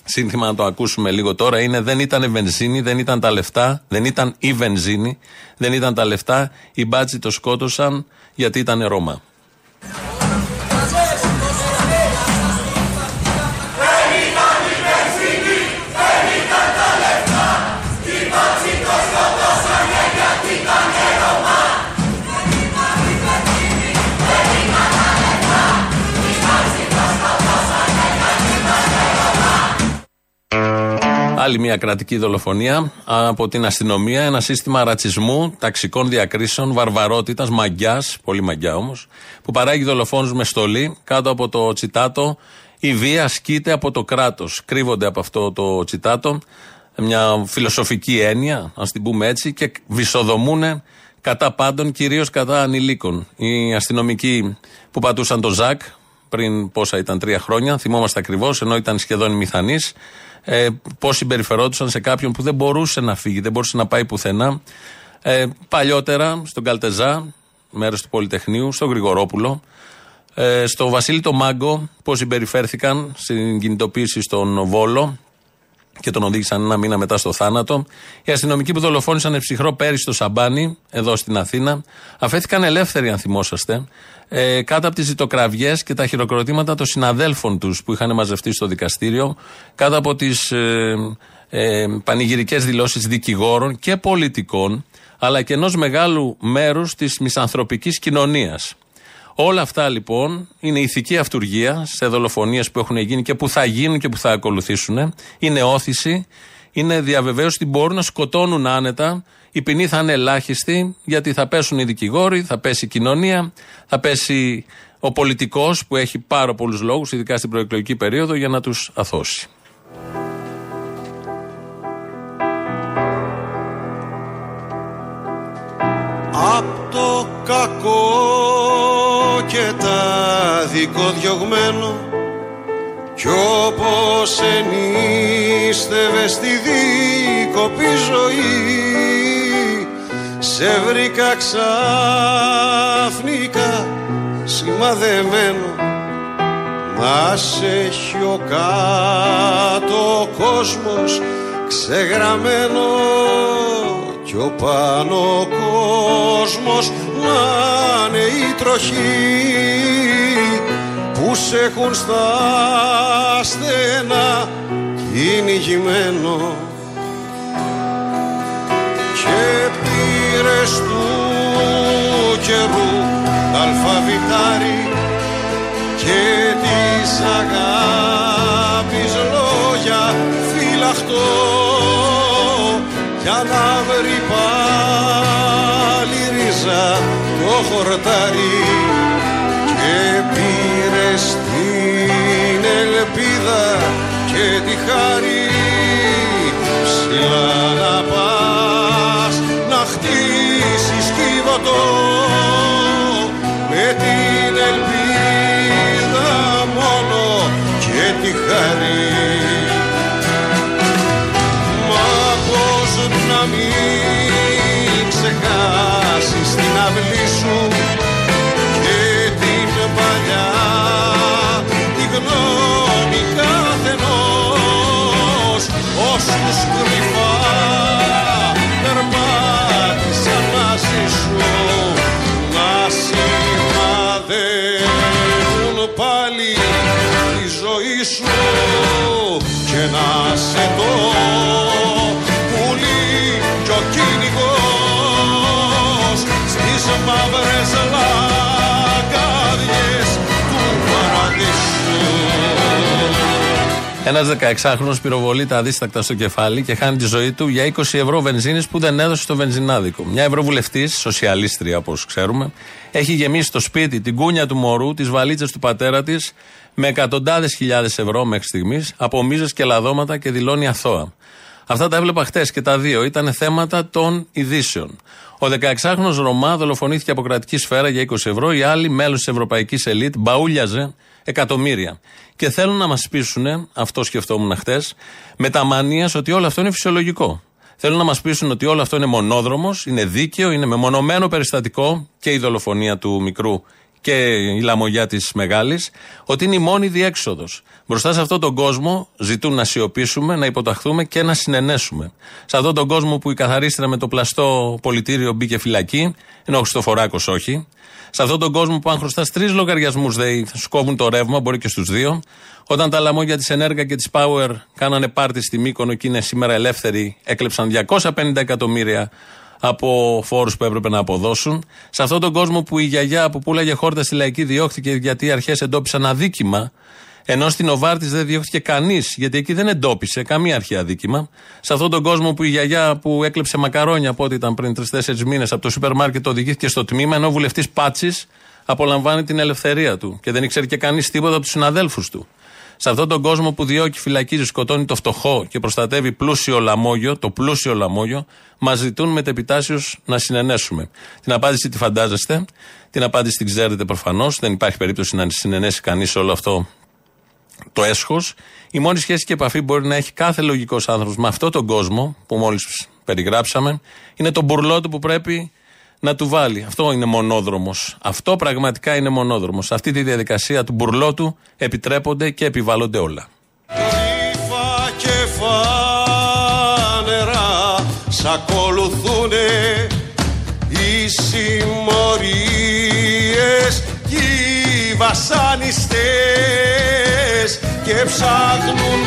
σύνθημα να το ακούσουμε λίγο τώρα είναι δεν ήταν βενζίνη, δεν ήταν τα λεφτά, δεν ήταν η βενζίνη, δεν ήταν τα λεφτά. Οι μπάτσι το σκότωσαν γιατί ήταν Ρώμα. Άλλη μια κρατική δολοφονία από την αστυνομία. Ένα σύστημα ρατσισμού, ταξικών διακρίσεων, βαρβαρότητας, μαγιάς, πολύ μαγιά όμως, που παράγει δολοφόνους με στολή κάτω από το τσιτάτο. Η βία ασκείται από το κράτος. Κρύβονται από αυτό το τσιτάτο. Μια φιλοσοφική έννοια, ας την πούμε έτσι, και βυσοδομούν κατά πάντων, κυρίως κατά ανηλίκων. Οι αστυνομικοί που πατούσαν το Ζακ πριν πόσα ήταν, τρία χρόνια, θυμόμαστε ακριβώς, ενώ ήταν σχεδόν μηθανεί, ε, πώς συμπεριφερόντουσαν σε κάποιον που δεν μπορούσε να φύγει, δεν μπορούσε να πάει πουθενά. Ε, παλιότερα, στον Καλτεζά, μέρος του Πολυτεχνείου, στον Γρηγορόπουλο, ε, στο Βασίλη το Μάγκο, πώς συμπεριφέρθηκαν στην κινητοποίηση στον Βόλο και τον οδήγησαν ένα μήνα μετά στο θάνατο. Οι αστυνομικοί που δολοφόνησαν ψυχρό πέρυσι στο Σαμπάνι, εδώ στην Αθήνα, αφέθηκαν ελεύθεροι, αν θυμόσαστε, ε, κάτω από τις ζητοκραυγές και τα χειροκροτήματα των συναδέλφων τους που είχαν μαζευτεί στο δικαστήριο, κάτω από τις ε, ε, πανηγυρικές δηλώσεις δικηγόρων και πολιτικών, αλλά και ενός μεγάλου μέρους της μισανθρωπικής κοινωνίας. Όλα αυτά λοιπόν είναι ηθική αυτουργία σε δολοφονίες που έχουν γίνει και που θα γίνουν και που θα ακολουθήσουν. Είναι όθηση, είναι διαβεβαίωση ότι μπορούν να σκοτώνουν άνετα. Η ποινή θα είναι ελάχιστη γιατί θα πέσουν οι δικηγόροι, θα πέσει η κοινωνία, θα πέσει ο πολιτικός που έχει πάρα πολλούς λόγους, ειδικά στην προεκλογική περίοδο, για να τους αθώσει. Απ' το κακό και τα διωγμένο κι όπως ενίστευε στη δίκοπη ζωή σε βρήκα ξαφνικά σημαδεμένο. Να σε έχει ο κάτω κόσμος ξεγραμμένο κι ο πάνω κόσμος να είναι η τροχή που σε έχουν στα στενά κυνηγημένο πήρες του καιρού αλφαβητάρι και της αγάπης λόγια φυλαχτό για να βρει πάλι ρίζα το χορτάρι Oh. Να σε το πουλί κι ο κυνηγός στις μαύρες λαγκάδιες του παραδείσου. Ένας 16χρονο πυροβολεί τα αδίστακτα στο κεφάλι και χάνει τη ζωή του για 20 ευρώ βενζίνης που δεν έδωσε στο βενζινάδικο. Μια ευρωβουλευτής, σοσιαλίστρια όπως ξέρουμε, έχει γεμίσει το σπίτι, την κούνια του μωρού, τις βαλίτσες του πατέρα της με εκατοντάδες χιλιάδες ευρώ μέχρι στιγμής από μίζες και λαδώματα και δηλώνει αθώα. Αυτά τα έβλεπα χτες και τα δύο. Ήταν θέματα των ειδήσεων. Ο 16χρονο Ρωμά δολοφονήθηκε από κρατική σφαίρα για 20 ευρώ. Οι άλλοι, μέλος της ευρωπαϊκής ελίτ, μπαούλιαζε εκατομμύρια. Και θέλουν να μας πείσουν, αυτό σκεφτόμουν χτες, με τα μανίας ότι όλο αυτό είναι φυσιολογικό. Θέλουν να μας πείσουν ότι όλο αυτό είναι μονόδρομος, είναι δίκαιο, είναι μεμονωμένο περιστατικό και η δολοφονία του μικρού και η λαμογιά της μεγάλης, ότι είναι η μόνη διέξοδος. Μπροστά σε αυτόν τον κόσμο ζητούν να σιωπήσουμε, να υποταχθούμε και να συνενέσουμε. Σε αυτόν τον κόσμο που η καθαρίστρια με το πλαστό πολιτήριο μπήκε φυλακή, ενώ ο Χριστοφοράκος όχι. Σε αυτόν τον κόσμο που αν χρωστάς τρεις λογαριασμούς δεν σκόβουν το ρεύμα, μπορεί και στους δύο. Όταν τα λαμόγια της Ενέργα και της Power κάνανε πάρτι στη Μύκονο και είναι σήμερα ελεύθεροι, έκλεψαν 250 εκατομμύρια από φόρους που έπρεπε να αποδώσουν. Σε αυτόν τον κόσμο που η γιαγιά που πουλάγε χόρτα στη λαϊκή διώχθηκε γιατί οι αρχές εντόπισαν αδίκημα, ενώ στην Οβάρτη δεν διώχθηκε κανείς, γιατί εκεί δεν εντόπισε καμία αρχή αδίκημα. Σε αυτόν τον κόσμο που η γιαγιά που έκλεψε μακαρόνια από ό,τι ήταν πριν τρει-τέσσερι μήνες από το σούπερ μάρκετ οδηγήθηκε στο τμήμα, ενώ ο βουλευτής Πάτσης απολαμβάνει την ελευθερία του και δεν ήξερε και κανείς τίποτα από τους συναδέλφους του. Σε αυτόν τον κόσμο που διώκει, φυλακίζει, σκοτώνει το φτωχό και προστατεύει πλούσιο λαμόγιο, το πλούσιο λαμόγιο, μας ζητούν μετεπιτάσεως να συνενέσουμε. Την απάντηση τη φαντάζεστε, την απάντηση την ξέρετε προφανώς. Δεν υπάρχει περίπτωση να συνενέσει κανείς όλο αυτό το έσχος. Η μόνη σχέση και επαφή μπορεί να έχει κάθε λογικός άνθρωπος με αυτόν τον κόσμο που μόλις περιγράψαμε, είναι το μπουρλότο που πρέπει να του βάλει. Αυτό είναι μονόδρομος. Αυτό πραγματικά είναι μονόδρομος. Σε αυτή τη διαδικασία του μπουρλότου επιτρέπονται και επιβάλλονται όλα. Κρύφα και φανερά σ' ακολουθούνε οι συμμορίες και οι βασανιστές και ψάχνουν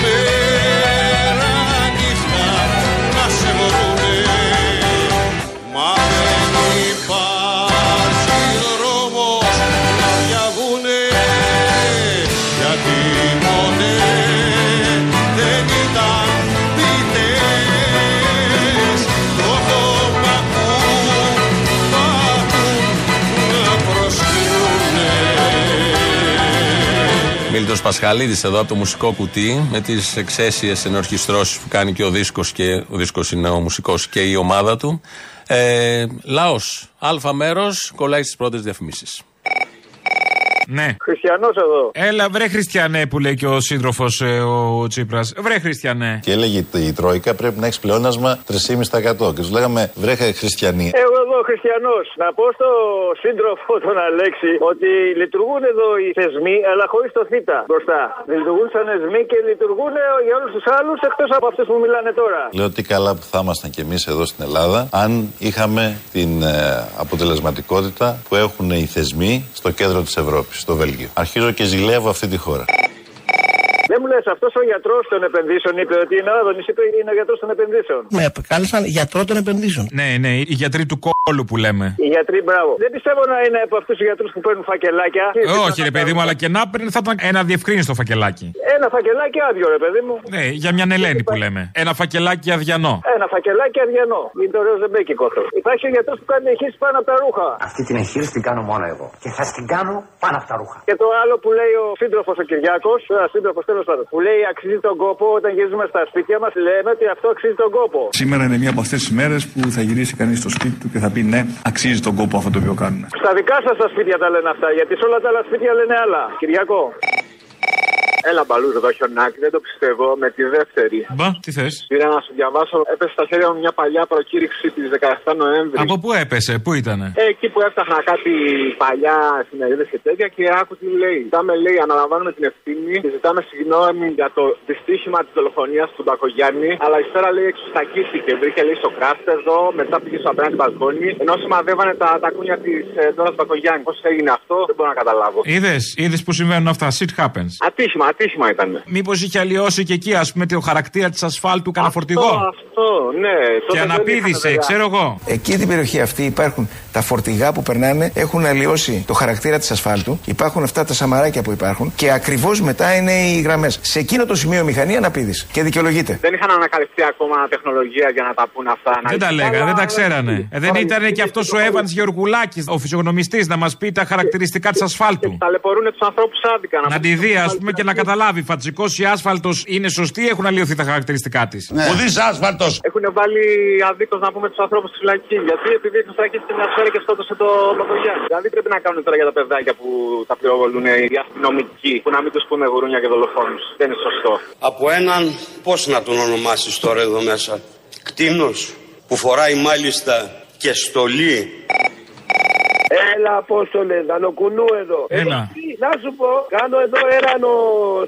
Μίλτος Πασχαλίδης εδώ από το μουσικό κουτί με τις εξαίσιες ενορχιστρώσεις που κάνει και ο δίσκος και ο δίσκος είναι ο μουσικός και η ομάδα του Ε, Λαός. Α μέρος κολλάει στις πρώτες διαφημίσεις. Ναι. Χριστιανός εδώ. Έλα, βρε Χριστιανέ που λέει και ο σύντροφος ο Τσίπρας. Βρε Χριστιανέ. Και έλεγε η Τρόικα πρέπει να έχεις πλεόνασμα 3,5%. Και τους λέγαμε βρε Χριστιανοί. Εγώ εδώ Χριστιανός. Να πω στο σύντροφο τον Αλέξη ότι λειτουργούν εδώ οι θεσμοί, αλλά χωρίς το θ μπροστά. Λειτουργούν σαν θεσμοί και λειτουργούν για όλους τους άλλους εκτός από αυτούς που μιλάνε τώρα. Λέω τι καλά που θα ήμασταν κι εμείς εδώ στην Ελλάδα αν είχαμε την ε, αποτελεσματικότητα που έχουν οι θεσμοί στο κέντρο της Ευρώπης στο Βέλγιο. Αρχίζω και ζηλεύω αυτή τη χώρα. Δεν μου λες, αυτός ο γιατρός των επενδύσεων είπε ότι είναι άδωνη, είπε είναι ο γιατρός των επενδύσεων. Με κάλεσαν γιατρό των επενδύσεων. Ναι, ναι, οι γιατροί του κόλου που λέμε. Οι γιατροί, μπράβο. Δεν πιστεύω να είναι από αυτούς τους γιατρούς που παίρνουν φακελάκια. Ε, όχι, ρε παιδί μου, αλλά και να παίρνει θα ήταν ένα διευκρίνηστο φακελάκι. Ένα φακελάκι άδειο, ρε παιδί μου. Ναι, για μια Ελένη που λέμε. Ένα φακελάκι αδιανό. Ένα φακελάκι αδιανό. Είναι το ρεζεμπέκικο αυτό. Υπάρχει ο γιατρός που κάνει εγχείρηση πάνω από τα ρούχα. Αυτή την εγχείρηση την κάνω μόνο εγώ. Και θα την κάνω πάνω από τα ρούχα. Και το άλλο που λέει ο σύντροφος ο Κυριάκος, ένα σύντροφος τέλος πάντων, που λέει αξίζει τον κόπο όταν γυρίζουμε στα σπίτια μας, λέμε ότι αυτό αξίζει τον κόπο. Σήμερα είναι μία από αυτές τις μέρες που θα γυρίσει κανείς στο σπίτι του και θα πει ναι, αξίζει τον κόπο αυτό το οποίο κάνουμε. Στα δικά σας τα σπίτια τα λένε αυτά, γιατί σε όλα τα άλλα σπίτια λένε άλλα. Κυριακό. Έλα μπαλούς εδώ χιονάκι, δεν το πιστεύω με τη δεύτερη. Μπα, τι θες; Πήρα να σου διαβάσω, έπεσε στα χέρια μου μια παλιά προκήρυξη της 17 Νοέμβρης. Από πού έπεσε, πού ήταν. Ε, εκεί που έφταχνα κάτι παλιά εφημερίδε και τέτοια και άκου τι λέει. Ζητάμε, λέει, αναλαμβάνουμε την ευθύνη και ζητάμε συγγνώμη για το δυστύχημα της δολοφονίας του Μπακογιάννη. Αλλά ύστερα λέει εξουστακίστηκε. Βρήκε λέει στο εδώ, μετά πήγε στο απέναντι μπαλκόνι. Ενώ σημαδεύανε τα, τα κούνια της ε, Ντόρα Μπακογιάννης. Πώς έγινε αυτό, δεν μπορώ να καταλάβω. Είδες, είδες που συμβαίνουν αυτά. Shit happens. Ατύχημα, ατύχημα ήταν. Μήπως είχε αλλοιώσει και εκεί, ας πούμε, το χαρακτήρα της ασφάλτου κανένα φορτηγό; Αυτό, ναι. Και αναπήδησε, ξέρω εγώ. Εκεί την περιοχή αυτή υπάρχουν τα φορτηγά που περνάνε, έχουν αλλοιώσει το χαρακτήρα της ασφάλτου. Υπάρχουν αυτά τα σαμαράκια που υπάρχουν και ακριβώς μετά είναι οι γραμμές. Σε εκείνο το σημείο η μηχανή αναπήδησε και δικαιολογείται. Δεν είχαν ανακαλυφθεί ακόμα τεχνολογία για να τα πούν αυτά. Δεν τα λέγανε, δεν τα ξέρανε. Ε, δεν ήταν και αυτός ο Εύαν Γεωργουλάκης, ο φυσιογνωμιστής, να μας πει τα χαρακτηριστικά της ασφάλτου. Ταλαιπωρούν τους ανθρώπους άδικα. Να τη δει, ας πούμε, και να καταλάβει φατσικός ή άσφαλτος είναι σωστή, έχουν αλλοιωθεί τα χαρακτηριστικά της. Ναι. Ουδή άσφαλτος. Έχουν βάλει αδίκως να πούμε τους ανθρώπους στη φυλακή. Γιατί επειδή έχουν φυλακίσει μια σφαίρα και σκότωσε το Λογογιάννη. Δηλαδή πρέπει να κάνουν τώρα για τα παιδάκια που τα πυροβολούν οι αστυνομικοί, που να μην τους πούνε γουρούνια και δολοφόνους. Δεν είναι σωστό. Από έναν, πώς να τον ονομάσεις τώρα εδώ μέσα, κτίνος που φοράει μάλιστα και στολή Έλα, Απόστολε, Δανοκουνού εδώ. Έλα. να σου πω, κάνω εδώ έρανο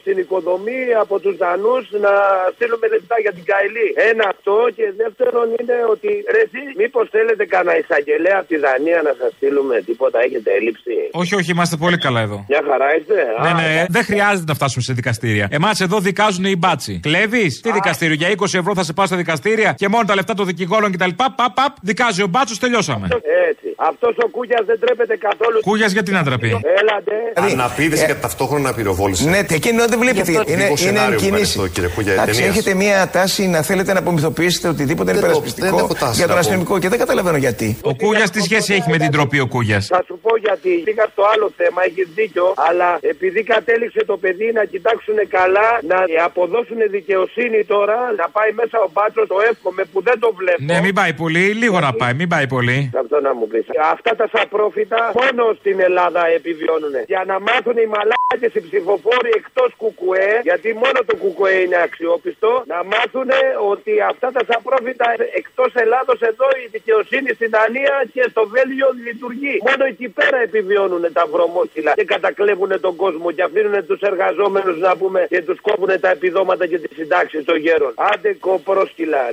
στην οικοδομή από τους Δανούς να στείλουμε λεφτά για την Καηλή. Ένα αυτό και δεύτερον είναι ότι ρε, εσύ, μήπως θέλετε κανένα εισαγγελέα από τη Δανία να σας στείλουμε τίποτα, έχετε έλλειψη; Όχι, όχι, είμαστε πολύ καλά εδώ. Μια χαρά είστε; Ναι, ναι, δεν χρειάζεται να φτάσουμε σε δικαστήρια. Εμάς εδώ δικάζουν οι μπάτσι. Κλέβεις, τι δικαστήριο, για 20 ευρώ θα σε πάω στα δικαστήρια και μόνο τα λεφτά των δικηγόρων κτλ. Παπ, παπ, δικάζει ο μπάτσος, τελειώσαμε. Έτσι. Αυτός ο Κούγιας δεν τρέπεται καθόλου. Κούγιας γιατί να τραπεί. Έλατε. Αναπήδηση και ταυτόχρονα πυροβόληση. Ναι, εκείνο δεν βλέπετε. Είναι, είναι κίνηση. Εντάξει, έχετε μία τάση να θέλετε να απομυθοποιήσετε οτιδήποτε είναι υπερασπιστικό για τον αστυνομικό και δεν καταλαβαίνω γιατί. Ο Κούγιας τι σχέση έχει με την τροπή ο Κούγιας; Θα σου πω γιατί. Πήγα στο άλλο θέμα, έχεις δίκιο, αλλά επειδή κατέληξε το παιδί να κοιτάξουν καλά, να αποδώσουν δικαιοσύνη τώρα, να πάει μέσα ο μπάτσο, το εύχομαι που δεν το βλέπω. Ναι, μην πάει πολύ, λίγο να πάει, μην πάει πολύ. Αυτό να μου πεις. Αυτά τα σαπρόφητα μόνο στην Ελλάδα επιβιώνουν. Για να μάθουν οι μαλάκες οι ψηφοφόροι εκτός κουκουέ, γιατί μόνο το κουκουέ είναι αξιόπιστο, να μάθουν ότι αυτά τα σαπρόφητα εκτός Ελλάδος εδώ η δικαιοσύνη στην Δανία και στο Βέλγιο λειτουργεί. Μόνο εκεί πέρα επιβιώνουν τα βρωμόκυλα και κατακλέβουν τον κόσμο και αφήνουν τους εργαζόμενους να πούμε και τους κόβουν τα επιδόματα και τις συντάξεις των γέρων. Άντε κοπρόσκυλα.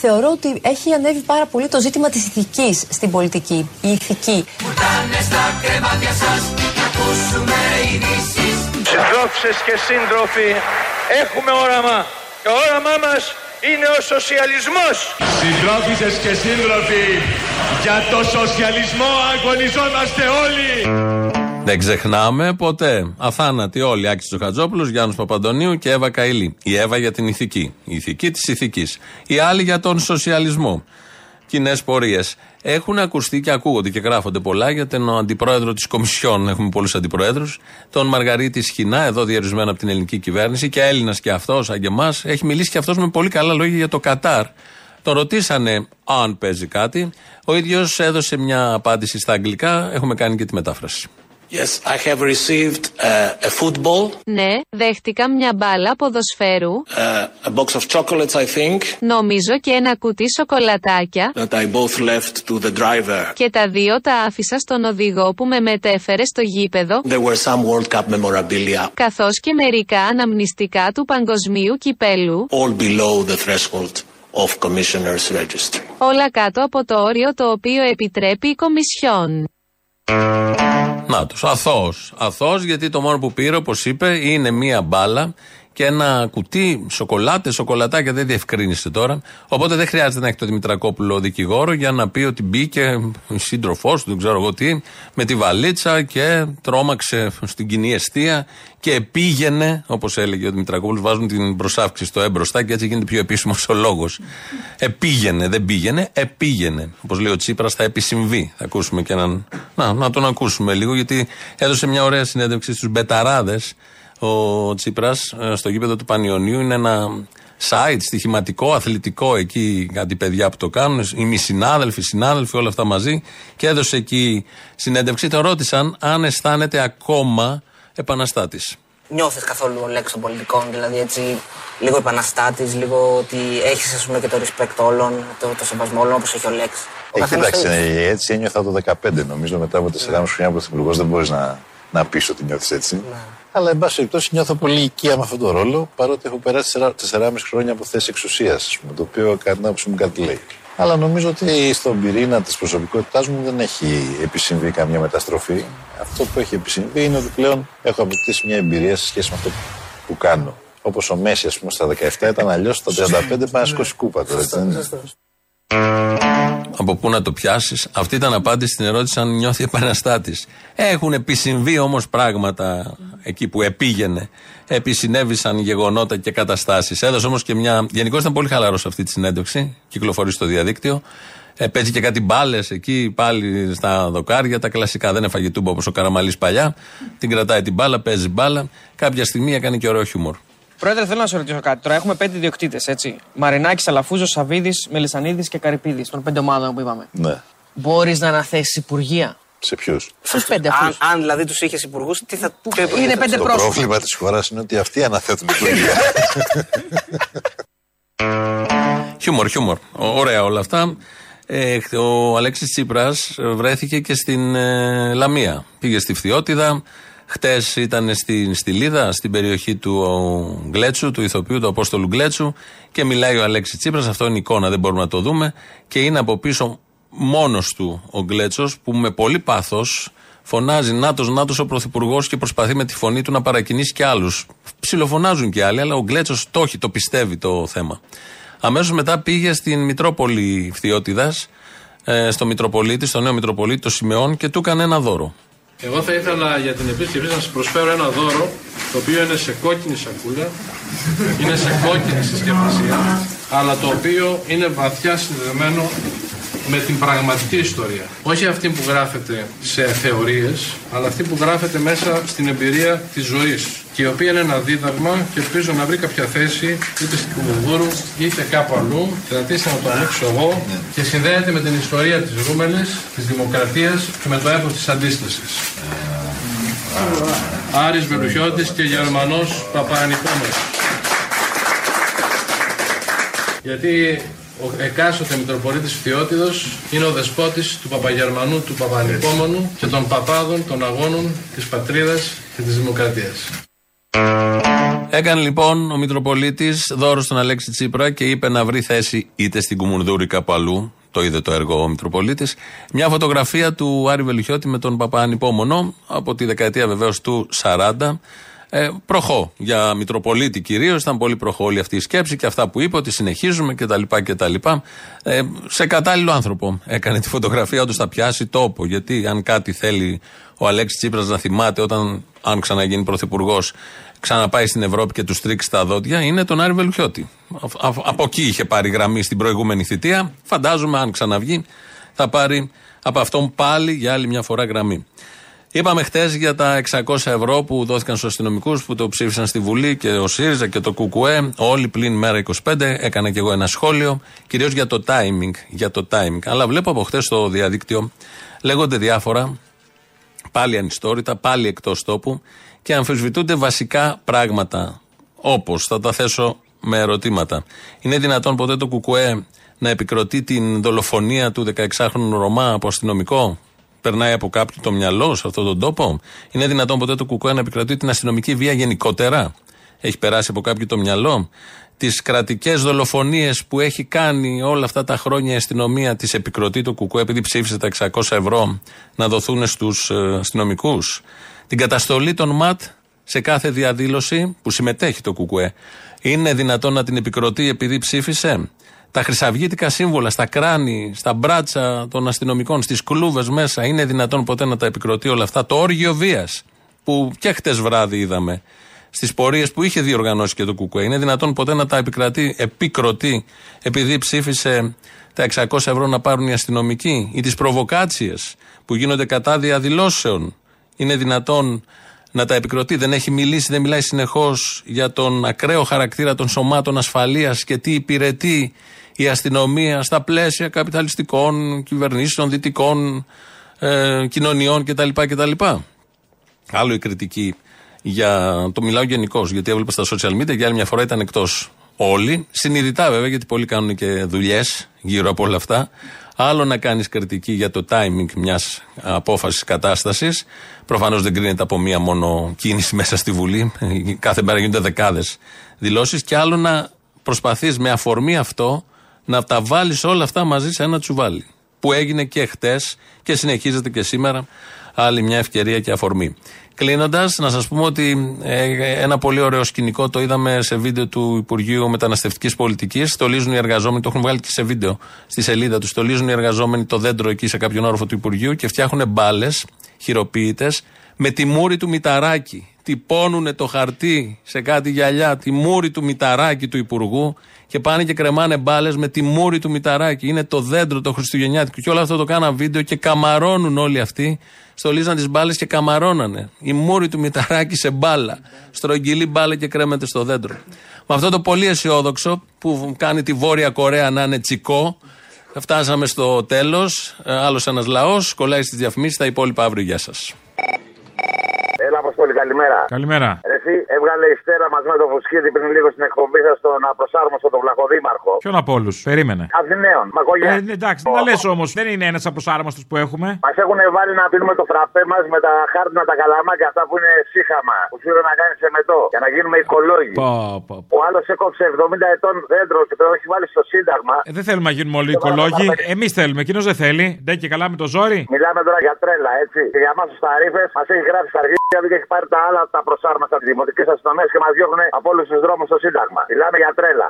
Θεωρώ ότι έχει ανέβει πάρα πολύ το ζήτημα της ηθικής στην πολιτική. Η ηθική. Συντρόφισσες και σύντροφοι, έχουμε όραμα. Το όραμά μας είναι ο σοσιαλισμός. Συντρόφισσες και σύντροφοι, για το σοσιαλισμό αγωνιζόμαστε όλοι. Δεν ξεχνάμε ποτέ. Αθάνατοι όλοι. Άκης Τζοχατζόπουλο, Γιάννου Παπαντονίου και Εύα Καηλή. Η Εύα για την ηθική. Η ηθική της ηθικής. Η άλλη για τον σοσιαλισμό. κοινές πορείες. Έχουν ακουστεί και ακούγονται και γράφονται πολλά για τον αντιπρόεδρο της Κομισιόν. Έχουμε πολλούς αντιπροέδρου. Τον Μαργαρίτη Σχοινά, εδώ διαρισμένο από την ελληνική κυβέρνηση και Έλληνας και αυτός, σαν και εμάς. Έχει μιλήσει και αυτός με πολύ καλά λόγια για το Κατάρ. Τον ρωτήσανε αν παίζει κάτι. Ο ίδιος έδωσε μια απάντηση στα αγγλικά. Έχουμε κάνει και τη μετάφραση. Yes, I have received uh, a football, Ναι, δέχτηκα μια μπάλα ποδοσφαίρου. uh, a box of chocolates, I think, Νομίζω και ένα κουτί σοκολατάκια. that I both left to the driver. Και τα δύο τα άφησα στον οδηγό που με μετέφερε στο γήπεδο. There were some World Cup memorabilia, Καθώς και μερικά αναμνηστικά του παγκοσμίου κυπέλου. all below the threshold of Commissioner's Registry. Όλα κάτω από το όριο το οποίο επιτρέπει η Κομισιόν. Να τους. Αθώος. Αθώος γιατί το μόνο που πήρε, όπως είπε, είναι μία μπάλα και ένα κουτί σοκολάτε, σοκολατάκια δεν διευκρίνησε τώρα. Οπότε δεν χρειάζεται να έχει το Δημητρακόπουλο δικηγόρο για να πει ότι μπήκε η σύντροφός του, δεν ξέρω εγώ τι, με τη βαλίτσα και τρόμαξε στην κοινή αιστεία και πήγαινε, όπως έλεγε ο Δημητρακόπουλος, βάζουν την προσάυξη στο έμπροστα και έτσι γίνεται πιο επίσημος ο λόγος. Επήγαινε, δεν πήγαινε, επήγαινε. Όπως λέει ο Τσίπρας, θα επισυμβεί. Θα ακούσουμε και έναν. Να, να τον ακούσουμε λίγο, γιατί έδωσε μια ωραία συνέντευξη στους Μπεταράδες ο Τσίπρας στο γήπεδο του Πανιωνίου. Είναι ένα site στοιχηματικό, αθλητικό εκεί, κάτι παιδιά που το κάνουν. Οι συνάδελφοι, συνάδελφοι, όλα αυτά μαζί. Και έδωσε εκεί συνέντευξη. Τον ρώτησαν αν αισθάνεται ακόμα επαναστάτης. Νιώθεις καθόλου ο λέξη των πολιτικών, δηλαδή έτσι λίγο επαναστάτης, λίγο ότι έχεις ας πούμε και το respect όλων, το, το σεβασμό όλων όπως έχει ο λέξη. Ο Ε, καθένας κοίταξε, το ίδιο. ε, έτσι ένιωθα το 2015. Νομίζω μετά από 4,5 χρόνια πρωθυπουργό δεν μπορείς να, να πεις ότι νιώθεις έτσι. Αλλά, εν πάση περιπτώσει, νιώθω πολύ οικία με αυτόν τον ρόλο, παρότι έχω περάσει 4,5 χρόνια από θέση εξουσίας, το οποίο κατά την άποψή μου κάτι λέει. Αλλά νομίζω ότι στον πυρήνα της προσωπικότητάς μου δεν έχει επισυμβεί καμία μεταστροφή. Αυτό που έχει επισυμβεί είναι ότι πλέον έχω αποκτήσει μια εμπειρία σε σχέση με αυτό που κάνω. Όπως ο Μέση, ας πούμε, στα 17 ήταν αλλιώς, στα 35 πάει να σκώσει κούπα τώρα. έτσι δεν είναι; Από πού να το πιάσεις; Αυτή ήταν απάντηση στην ερώτηση αν νιώθει επαναστάτης. Έχουν επισυμβεί όμως πράγματα εκεί που επήγαινε. Επισυνέβησαν γεγονότα και καταστάσεις. Έδωσε όμως και μια. Γενικώς ήταν πολύ χαλαρός αυτή τη συνέντευξη. Κυκλοφορεί στο διαδίκτυο. Ε, παίζει και κάτι μπάλες εκεί πάλι στα δοκάρια. Τα κλασικά δεν έφαγε τούμπα όπως ο Καραμαλής παλιά. Την κρατάει την μπάλα, παίζει μπάλα. Κάποια στιγμή έκανε και ωραίο χιούμορ. Πρόεδρε, θέλω να σε ρωτήσω κάτι. Τώρα έχουμε πέντε ιδιοκτήτες, έτσι. Μαρινάκης, Αλαφούζος, Σαββίδης, Μελισανίδης και Καρυπίδης, των πέντε ομάδων που είπαμε. Ναι. Μπορείς να αναθέσεις υπουργεία; Σε ποιους; Στους πέντε αυτούς. Αν, αν δηλαδή τους είχες υπουργούς, τι θα... Είναι πέντε Το πρόσωπα. πρόβλημα της χώρας είναι ότι αυτοί αναθέτουν υπουργεία. Χιούμορ, χιούμορ. Ω- Ωραία όλα αυτά. Ε, χ- ο Αλέξης Τσίπρας βρέθηκε και στην ε, Λαμία. Πήγε στη Φθιώτιδα. Χτες ήταν στην στη Λίδα, στην περιοχή του ο, Γκλέτσου, του ηθοποιού, του Απόστολου Γκλέτσου. Και μιλάει ο Αλέξης Τσίπρας. Αυτό είναι εικόνα, δεν μπορούμε να το δούμε. Και είναι από πίσω μόνος του ο Γκλέτσος, που με πολύ πάθος φωνάζει Νάτο, Νάτο ο Πρωθυπουργός και προσπαθεί με τη φωνή του να παρακινήσει και άλλους. Ψιλοφωνάζουν και άλλοι, αλλά ο Γκλέτσος το έχει, το πιστεύει το θέμα. Αμέσως μετά πήγε στην Μητρόπολη Φθιώτιδα, ε, στο Μητροπολίτη, στο νέο Μητροπολίτη, το Σιμεών και του έκανε ένα δώρο. Εγώ θα ήθελα για την επίσκεψη να σας προσφέρω ένα δώρο το οποίο είναι σε κόκκινη σακούλα, είναι σε κόκκινη συσκευασία, αλλά το οποίο είναι βαθιά συνδεδεμένο με την πραγματική ιστορία. Όχι αυτή που γράφεται σε θεωρίες, αλλά αυτή που γράφεται μέσα στην εμπειρία της ζωής και η οποία είναι ένα δίδαγμα και ελπίζω να βρει κάποια θέση είτε στην Κουμουνδούρου είτε κάπου αλλού. Κρατήστε να το ανοίξω εγώ και συνδέεται με την ιστορία της Ρούμελης, της Δημοκρατίας και με το έπος της αντίστασης. Άρης Βελουχιώτης και Γερμανός Παπανικόμερος. Γιατί ο εκάστοτε Μητροπολίτης Φθιώτιδος είναι ο δεσπότης του Παπαγερμανού, του Παπανικόμονου και των παπάδων των αγώνων της πατρίδας και της δημοκρατίας. Έκανε λοιπόν ο Μητροπολίτης δώρο στον Αλέξη Τσίπρα και είπε να βρει θέση είτε στην Κουμουνδούρη κάπου αλλού. Το είδε το έργο ο Μητροπολίτης. Μια φωτογραφία του Άρη Βελουχιώτη με τον Παπα Ανυπόμονο από τη δεκαετία βεβαίως του 40. Ε, προχώ. Για Μητροπολίτη κυρίως ήταν πολύ προχώ όλη αυτή η σκέψη και αυτά που είπε ότι συνεχίζουμε κτλ. κτλ. Ε, σε κατάλληλο άνθρωπο έκανε τη φωτογραφία, όντως θα πιάσει τόπο. Γιατί αν κάτι θέλει ο Αλέξης Τσίπρας να θυμάται όταν, αν ξαναγίνει πρωθυπουργός, ξαναπάει στην Ευρώπη και τους τρίξει τα δόντια, είναι τον Άρη Βελουχιώτη. Α- α- από εκεί είχε πάρει γραμμή στην προηγούμενη θητεία. Φαντάζομαι, αν ξαναβγεί, θα πάρει από αυτόν πάλι για άλλη μια φορά γραμμή. Είπαμε χτες για τα 600 ευρώ που δόθηκαν στους αστυνομικούς που το ψήφισαν στη Βουλή και ο ΣΥΡΙΖΑ και το ΚΚΕ. Όλοι πλην μέρα 25. Έκανα και εγώ ένα σχόλιο, κυρίως για το timing. Για το timing. Αλλά βλέπω από χτες στο διαδίκτυο λέγονται διάφορα, πάλι ανιστόρητα, πάλι εκτός τόπου και αμφισβητούνται βασικά πράγματα. Όπως θα τα θέσω με ερωτήματα. Είναι δυνατόν ποτέ το ΚΚΕ να επικροτεί την δολοφονία του 16χρονου Ρωμά από αστυνομικό; Περνάει από κάποιον το μυαλό σε αυτόν τον τόπο; Είναι δυνατόν ποτέ το ΚΚΕ να επικροτεί την αστυνομική βία γενικότερα; Έχει περάσει από κάποιον το μυαλό; Τις κρατικές δολοφονίες που έχει κάνει όλα αυτά τα χρόνια η αστυνομία τη επικροτεί το ΚΚΕ επειδή ψήφισε τα 600 ευρώ να δοθούν στους αστυνομικούς; Την καταστολή των ΜΑΤ σε κάθε διαδήλωση που συμμετέχει το ΚΚΕ. Είναι δυνατόν να την επικροτεί επειδή ψήφισε; Τα χρυσαυγήτικα σύμβολα στα κράνη, στα μπράτσα των αστυνομικών, στις κλούβες μέσα, είναι δυνατόν ποτέ να τα επικροτεί όλα αυτά. Το όργιο βίας που και χτες βράδυ είδαμε στις πορείες που είχε διοργανώσει και το ΚΚΕ. Είναι δυνατόν ποτέ να τα επικρατεί, επικροτεί επειδή ψήφισε τα 600 ευρώ να πάρουν οι αστυνομικοί ή τις προβοκάτσιες που γίνονται κατά διαδηλώσεων. Είναι δυνατόν να τα επικροτεί. Δεν έχει μιλήσει, δεν μιλάει συνεχώς για τον ακραίο χαρακτήρα των σωμάτων ασφαλείας και τι υπηρετεί η αστυνομία στα πλαίσια καπιταλιστικών κυβερνήσεων, δυτικών ε, κοινωνιών κτλ. κτλ. Άλλο η κριτική για. Το μιλάω γενικώ, γιατί έβλεπα στα social media και άλλη μια φορά ήταν εκτός όλοι. Συνειδητά βέβαια, γιατί πολλοί κάνουν και δουλειές γύρω από όλα αυτά. Άλλο να κάνεις κριτική για το timing μιας απόφασης κατάστασης. Προφανώς δεν κρίνεται από μία μόνο κίνηση μέσα στη Βουλή. Κάθε μέρα γίνονται δεκάδες δηλώσεις. Και άλλο να προσπαθείς με αφορμή αυτό να τα βάλεις όλα αυτά μαζί σε ένα τσουβάλι. Που έγινε και χτες και συνεχίζεται και σήμερα. Άλλη μια ευκαιρία και αφορμή. Κλείνοντας, να σας πούμε ότι ε, ένα πολύ ωραίο σκηνικό το είδαμε σε βίντεο του Υπουργείου Μεταναστευτικής Πολιτικής. Στολίζουν οι εργαζόμενοι, το έχουν βγάλει και σε βίντεο στη σελίδα τους. Στολίζουν οι εργαζόμενοι το δέντρο εκεί σε κάποιον όροφο του Υπουργείου και φτιάχνουν μπάλες χειροποίητες με τη μούρη του Μηταράκη. Τυπώνουν το χαρτί σε κάτι γυαλιά, τη μούρη του Μηταράκη του Υπουργού και πάνε και κρεμάνε μπάλες με τη μούρη του Μηταράκη. Είναι το δέντρο το Χριστουγεννιάτικο. Και όλο αυτό το κάναν βίντεο και καμαρώνουν όλοι αυτοί. Στολίζαν τις μπάλες και καμαρώνανε. Η μούρη του Μηταράκη σε μπάλα. Στρογγυλή μπάλα και κρέμεται στο δέντρο. Με αυτό το πολύ αισιόδοξο που κάνει τη Βόρεια Κορέα να είναι τσικό, φτάσαμε στο τέλος. Άλλος ένας λαός κολλάει στις διαφημίσεις. Τα υπόλοιπα αύριο. Γεια σας. Έλα, Αποστόλη, καλημέρα. Καλημέρα. Ρε, Εσύ έβγαλε η Στέρα μαζί με τον Φουσκίδη πριν λίγο στην εκπομπή σας το να προσάρμοστο τον Βλαχοδήμαρχο. Ποιον από όλους. Περίμενε. Αθηναίων, Μαγκογιά. Ε, εντάξει, να λες όμως, δεν είναι ένας από του άρμαστου που έχουμε. Μας έχουν βάλει να πίνουμε το φραπέ μας με τα χάρτινα τα καλαμάκια αυτά που είναι σύχαμα. Που σου να κάνεις σε μετό για να γίνουμε οικολόγοι. Πω, πω. Ο άλλος έκοψε 70 ετών δέντρο και το έχει βάλει στο Σύνταγμα. Ε, δεν θέλουμε να γίνουμε όλοι οικολόγοι. Εμείς θέλουμε, εκείνος δεν θέλει. Δεν και καλά με το ζόρι. Μιλάμε τώρα για τρέλα, έτσι. Και για εμά τους ταρήφε μας έχει γράψει στα αρχίδια του και έχει πάρει τα άλλα τα προσάρμαστα τη δημοτική αστυνομία και μας διώχνουν από όλους τους δρόμους στο Σύνταγμα. Μιλάμε για τρέλα.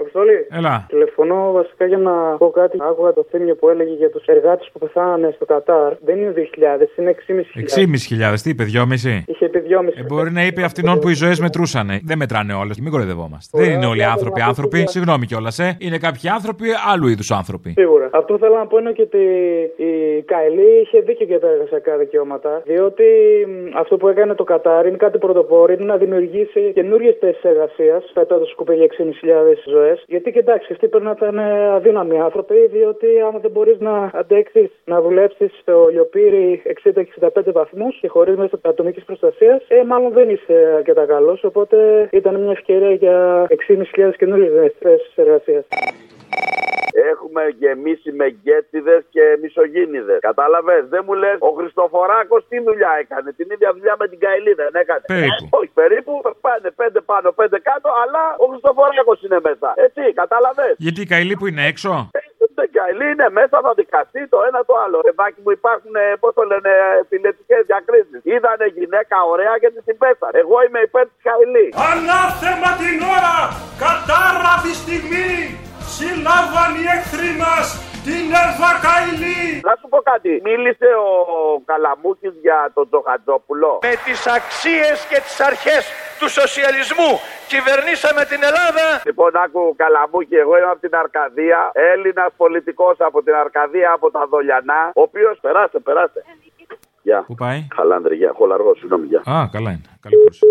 Αποστολή. Έλα. Τηλεφωνώ βασικά για να πω κάτι. Άκουγα το θύμιο που έλεγε για τους εργάτες που πεθάνανε στο Κατάρ. Δεν είναι 2.000, είναι 6.500. 6.500, τι είπε, 2,5. Είχε πει 2.500. Ε, μπορεί να είπε αυτήν που οι ζωές μετρούσανε. Δεν μετράνε όλες. Μην κοροϊδευόμαστε. Δεν είναι όλοι άνθρωποι άνθρωποι. Συγγνώμη κιόλας, ε. Είναι κάποιοι άνθρωποι άλλου είδους άνθρωποι. Σίγουρα. Αυτό θέλω να πω είναι και ότι η Καηλή είχε δίκιο για τα εργασιακά δικαιώματα. Διότι μ, αυτό που έκανε το Κατάρ είναι κάτι πρωτοπόρο, είναι να δημιουργήσει καινούριες θέσεις εργασίας, πετώντα σκουπί για 6.500 ζωές. Γιατί και εντάξει, αυτοί πρέπει να ήταν ε, αδύναμοι άνθρωποι, διότι άμα δεν μπορείς να αντέξει να δουλέψει στο λιοπύρι 60-65 βαθμούς και χωρίς μέσα ατομικής προστασίας, ε, μάλλον δεν είσαι αρκετά καλός. Οπότε ήταν μια ευκαιρία για 6.500 καινούριες θέσει εργασίας. Έχουμε γεμίσει με γκέτσιδε και μισογίνηδε. Κατάλαβες, δεν μου λες, ο Χριστοφοράκος τι δουλειά έκανε; Την ίδια δουλειά με την Καηλή δεν έκανε. Περίπου. Ε, όχι, περίπου πάνε πέντε πάνω, πέντε κάτω, αλλά ο Χριστοφοράκος είναι μέσα. Έτσι, κατάλαβες; Γιατί η Καηλή που είναι έξω; Δεν Καηλή είναι μέσα, θα δικαστεί το ένα το άλλο. Ρεβάκι μου υπάρχουν, πώς το λένε, επιλεκτικέ διακρίσεις. Είδανε γυναίκα ωραία και τη την πέσανε. Εγώ είμαι υπέρ της Καηλής. Ανάθεμα την ώρα, κατάραβη στιγμή, συλλάβαν οι εχθροί μας την Εύα Καηλή. Να σου πω κάτι. Μίλησε ο Καλαμούκης για τον Τζοχατζόπουλο. Με τις αξίες και τις αρχές του σοσιαλισμού κυβερνήσαμε την Ελλάδα. Λοιπόν, άκου Καλαμούκη, εγώ είμαι από την Αρκαδία. Έλληνας πολιτικός από την Αρκαδία, από τα Δολιανά. Ο οποίο. Περάστε, περάστε. Γεια. Πού πάει; Χαλάνδρε, γεια. Χολαργός, συγγνώμη, γεια. Α, καλά είναι. Καλή κούρση.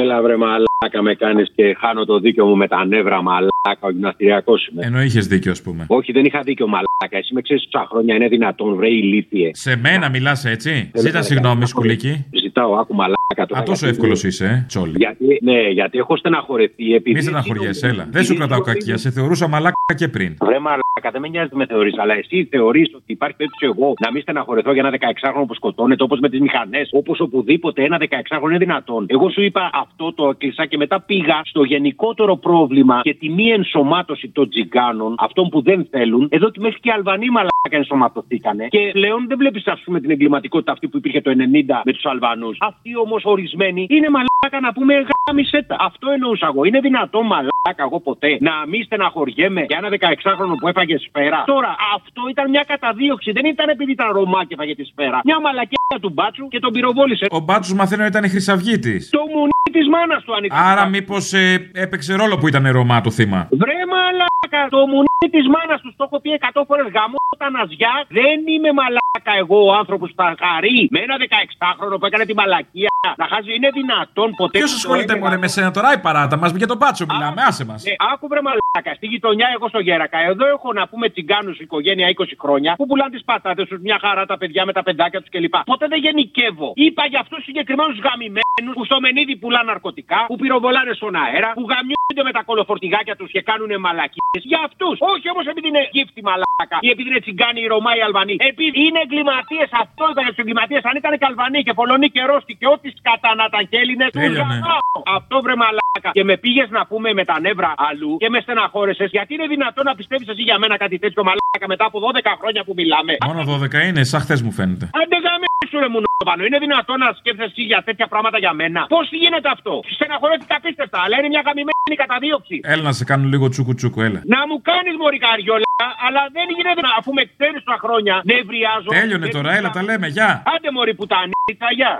Έλα βρε μαλάκα με κάνεις και χάνω το δίκιο μου με τα νεύρα μαλάκα, ο γυμναστηριακός είμαι. Ενώ είχες δίκιο, ας πούμε. Όχι, δεν είχα δίκιο μαλάκα. Εσύ με ξέρεις τόσα χρόνια είναι δυνατόν, βρε ηλίθιε. Σε μένα μιλάς έτσι. Θέλω Ζήτα να συγγνώμη, κάνω- σκουλίκι. Ζητάω, άκου μαλάκα τώρα. Α, τόσο γιατί- εύκολος είσαι, ε, τσόλι. Γιατί, ναι, γιατί έχω στεναχωρεθεί. Επειδή Μη στεναχωριέσαι, έλα. Δεν σου κρατάω κακία. Σε θεωρούσα μαλάκα και πριν. Βρε μαλάκα, δεν με νοιάζει τι με θεωρείς, αλλά εσύ θεωρείς ότι υπάρχει περίπτωση εγώ να μην στεναχωρεθώ για ένα 16χρονο που σκοτώνεται όπως με τις μηχανές, όπως οπουδήποτε ένα 16χρονο είναι δυνατόν. Εγώ σου είπα αυτό το έκλεισα και μετά πήγα στο γενικότερο πρόβλημα και τη μη ενσωμάτωση των τζιγκάνων, αυτών που δεν θέλουν. Εδώ και μέχρι και οι Αλβανοί μαλάκα ενσωματωθήκανε. Και πλέον δεν βλέπεις, ας πούμε, την εγκληματικότητα αυτή που υπήρχε το 90 με τους Αλβανούς. Αυτοί όμως ορισμένοι είναι μαλάκα να πούμε γάμισέτα. Αυτό εννοούσα εγώ. Είναι δυνατό μαλάκα εγώ ποτέ να μην στεναχωριέμαι για ένα 16χρονο που έφαγε σφαίρα. Τώρα, αυτό ήταν μια καταδίωξη. Δεν ήταν επειδή ήταν Ρωμά και έφαγε τη σφαίρα. Μια μαλακία του μπάτσου και τον πυροβόλησε. Ο Μπάτσο μαθαίνω ήταν η χρυσαυγήτης. Το μουνί της μάνας του ανοιχτό. Άρα μήπως έπαιξε ρόλο που ήταν Ρωμά το θύμα; Βρε μαλάκα, το μουνί της μάνας του το έχω πει 100 φορές γαμό τα ναζιά. Δεν είμαι μαλάκα εγώ ο άνθρωπος που θα χαρεί με ένα 16χρονο που έκανε τη μαλακία. Να χάζει, είναι δυνατόν ποτέ. Ποιος ασχολείται μόνο με σένα τώρα, η παράτα μας. Για τον Μπάτσο μιλάμε, άσε μας. Ε, άκου βρε μαλάκα, στη γειτονιά εγώ στο Γέρακα. Εδώ έχω να πούμε τσιγκάνους οικογένεια 20 χρόνια που πουλάνε τις πατάτες τους, μια χαρά τα παιδιά με τα παιδάκια τους κλπ. Ποτέ δεν γενικεύω. Είπα για αυτούς συγκεκριμένους γαμημένους που στο μενίδι πουλάνε ναρκωτικά, που πυροβολάνε στον αέρα, που γαμιούνται με τα κολοφορτηγάκια τους και κάνουν μαλακίες. Για αυτούς. Όχι όμως επειδή είναι γύφτη μαλάκα ή επειδή είναι τσιγκάνοι οι Ρωμά οι Αλβανοί. Επειδή είναι εγκληματίες. Αυτό ήταν για του εγκληματίες. Αν ήταν και Αλβανοί και Πολωνοί και Ρώσοι και ό,τι σκατά να τα Έλληνες του Τέλειωνε. γαμάω. Αυτό βρε μαλάκα. Και με πήγες να πούμε με τα νεύρα αλλού και με στεναχώρεσες. Γιατί είναι δυνατόν να πιστεύεις εσύ για μένα κάτι τέτοιο μαλάκα μετά από 12 χρόνια που μιλάμε. Μόνο 12 είναι, σαν χθες μου φαίνεται. Άντε γαμίσου ρε μου πάνω. Είναι δυνατόν να σκέφτεσαι εσύ για τέτοια πράγματα για μένα. Πώς γίνεται αυτό; Στεναχωρέθηκα απίστευτα, αλλά είναι μια γαμημένη καταδίωξη. Έλα να σε κάνω λίγο τσούκου τσούκου, έλα. Να μου κάνεις μωρή καριόλα, αλλά δεν δεν γίνεται αφού με ξέρεις τα χρόνια νευριάζω. Τέλειωνε τώρα, έλα τα λέμε, γεια. Άντε μωρή που τα γεια.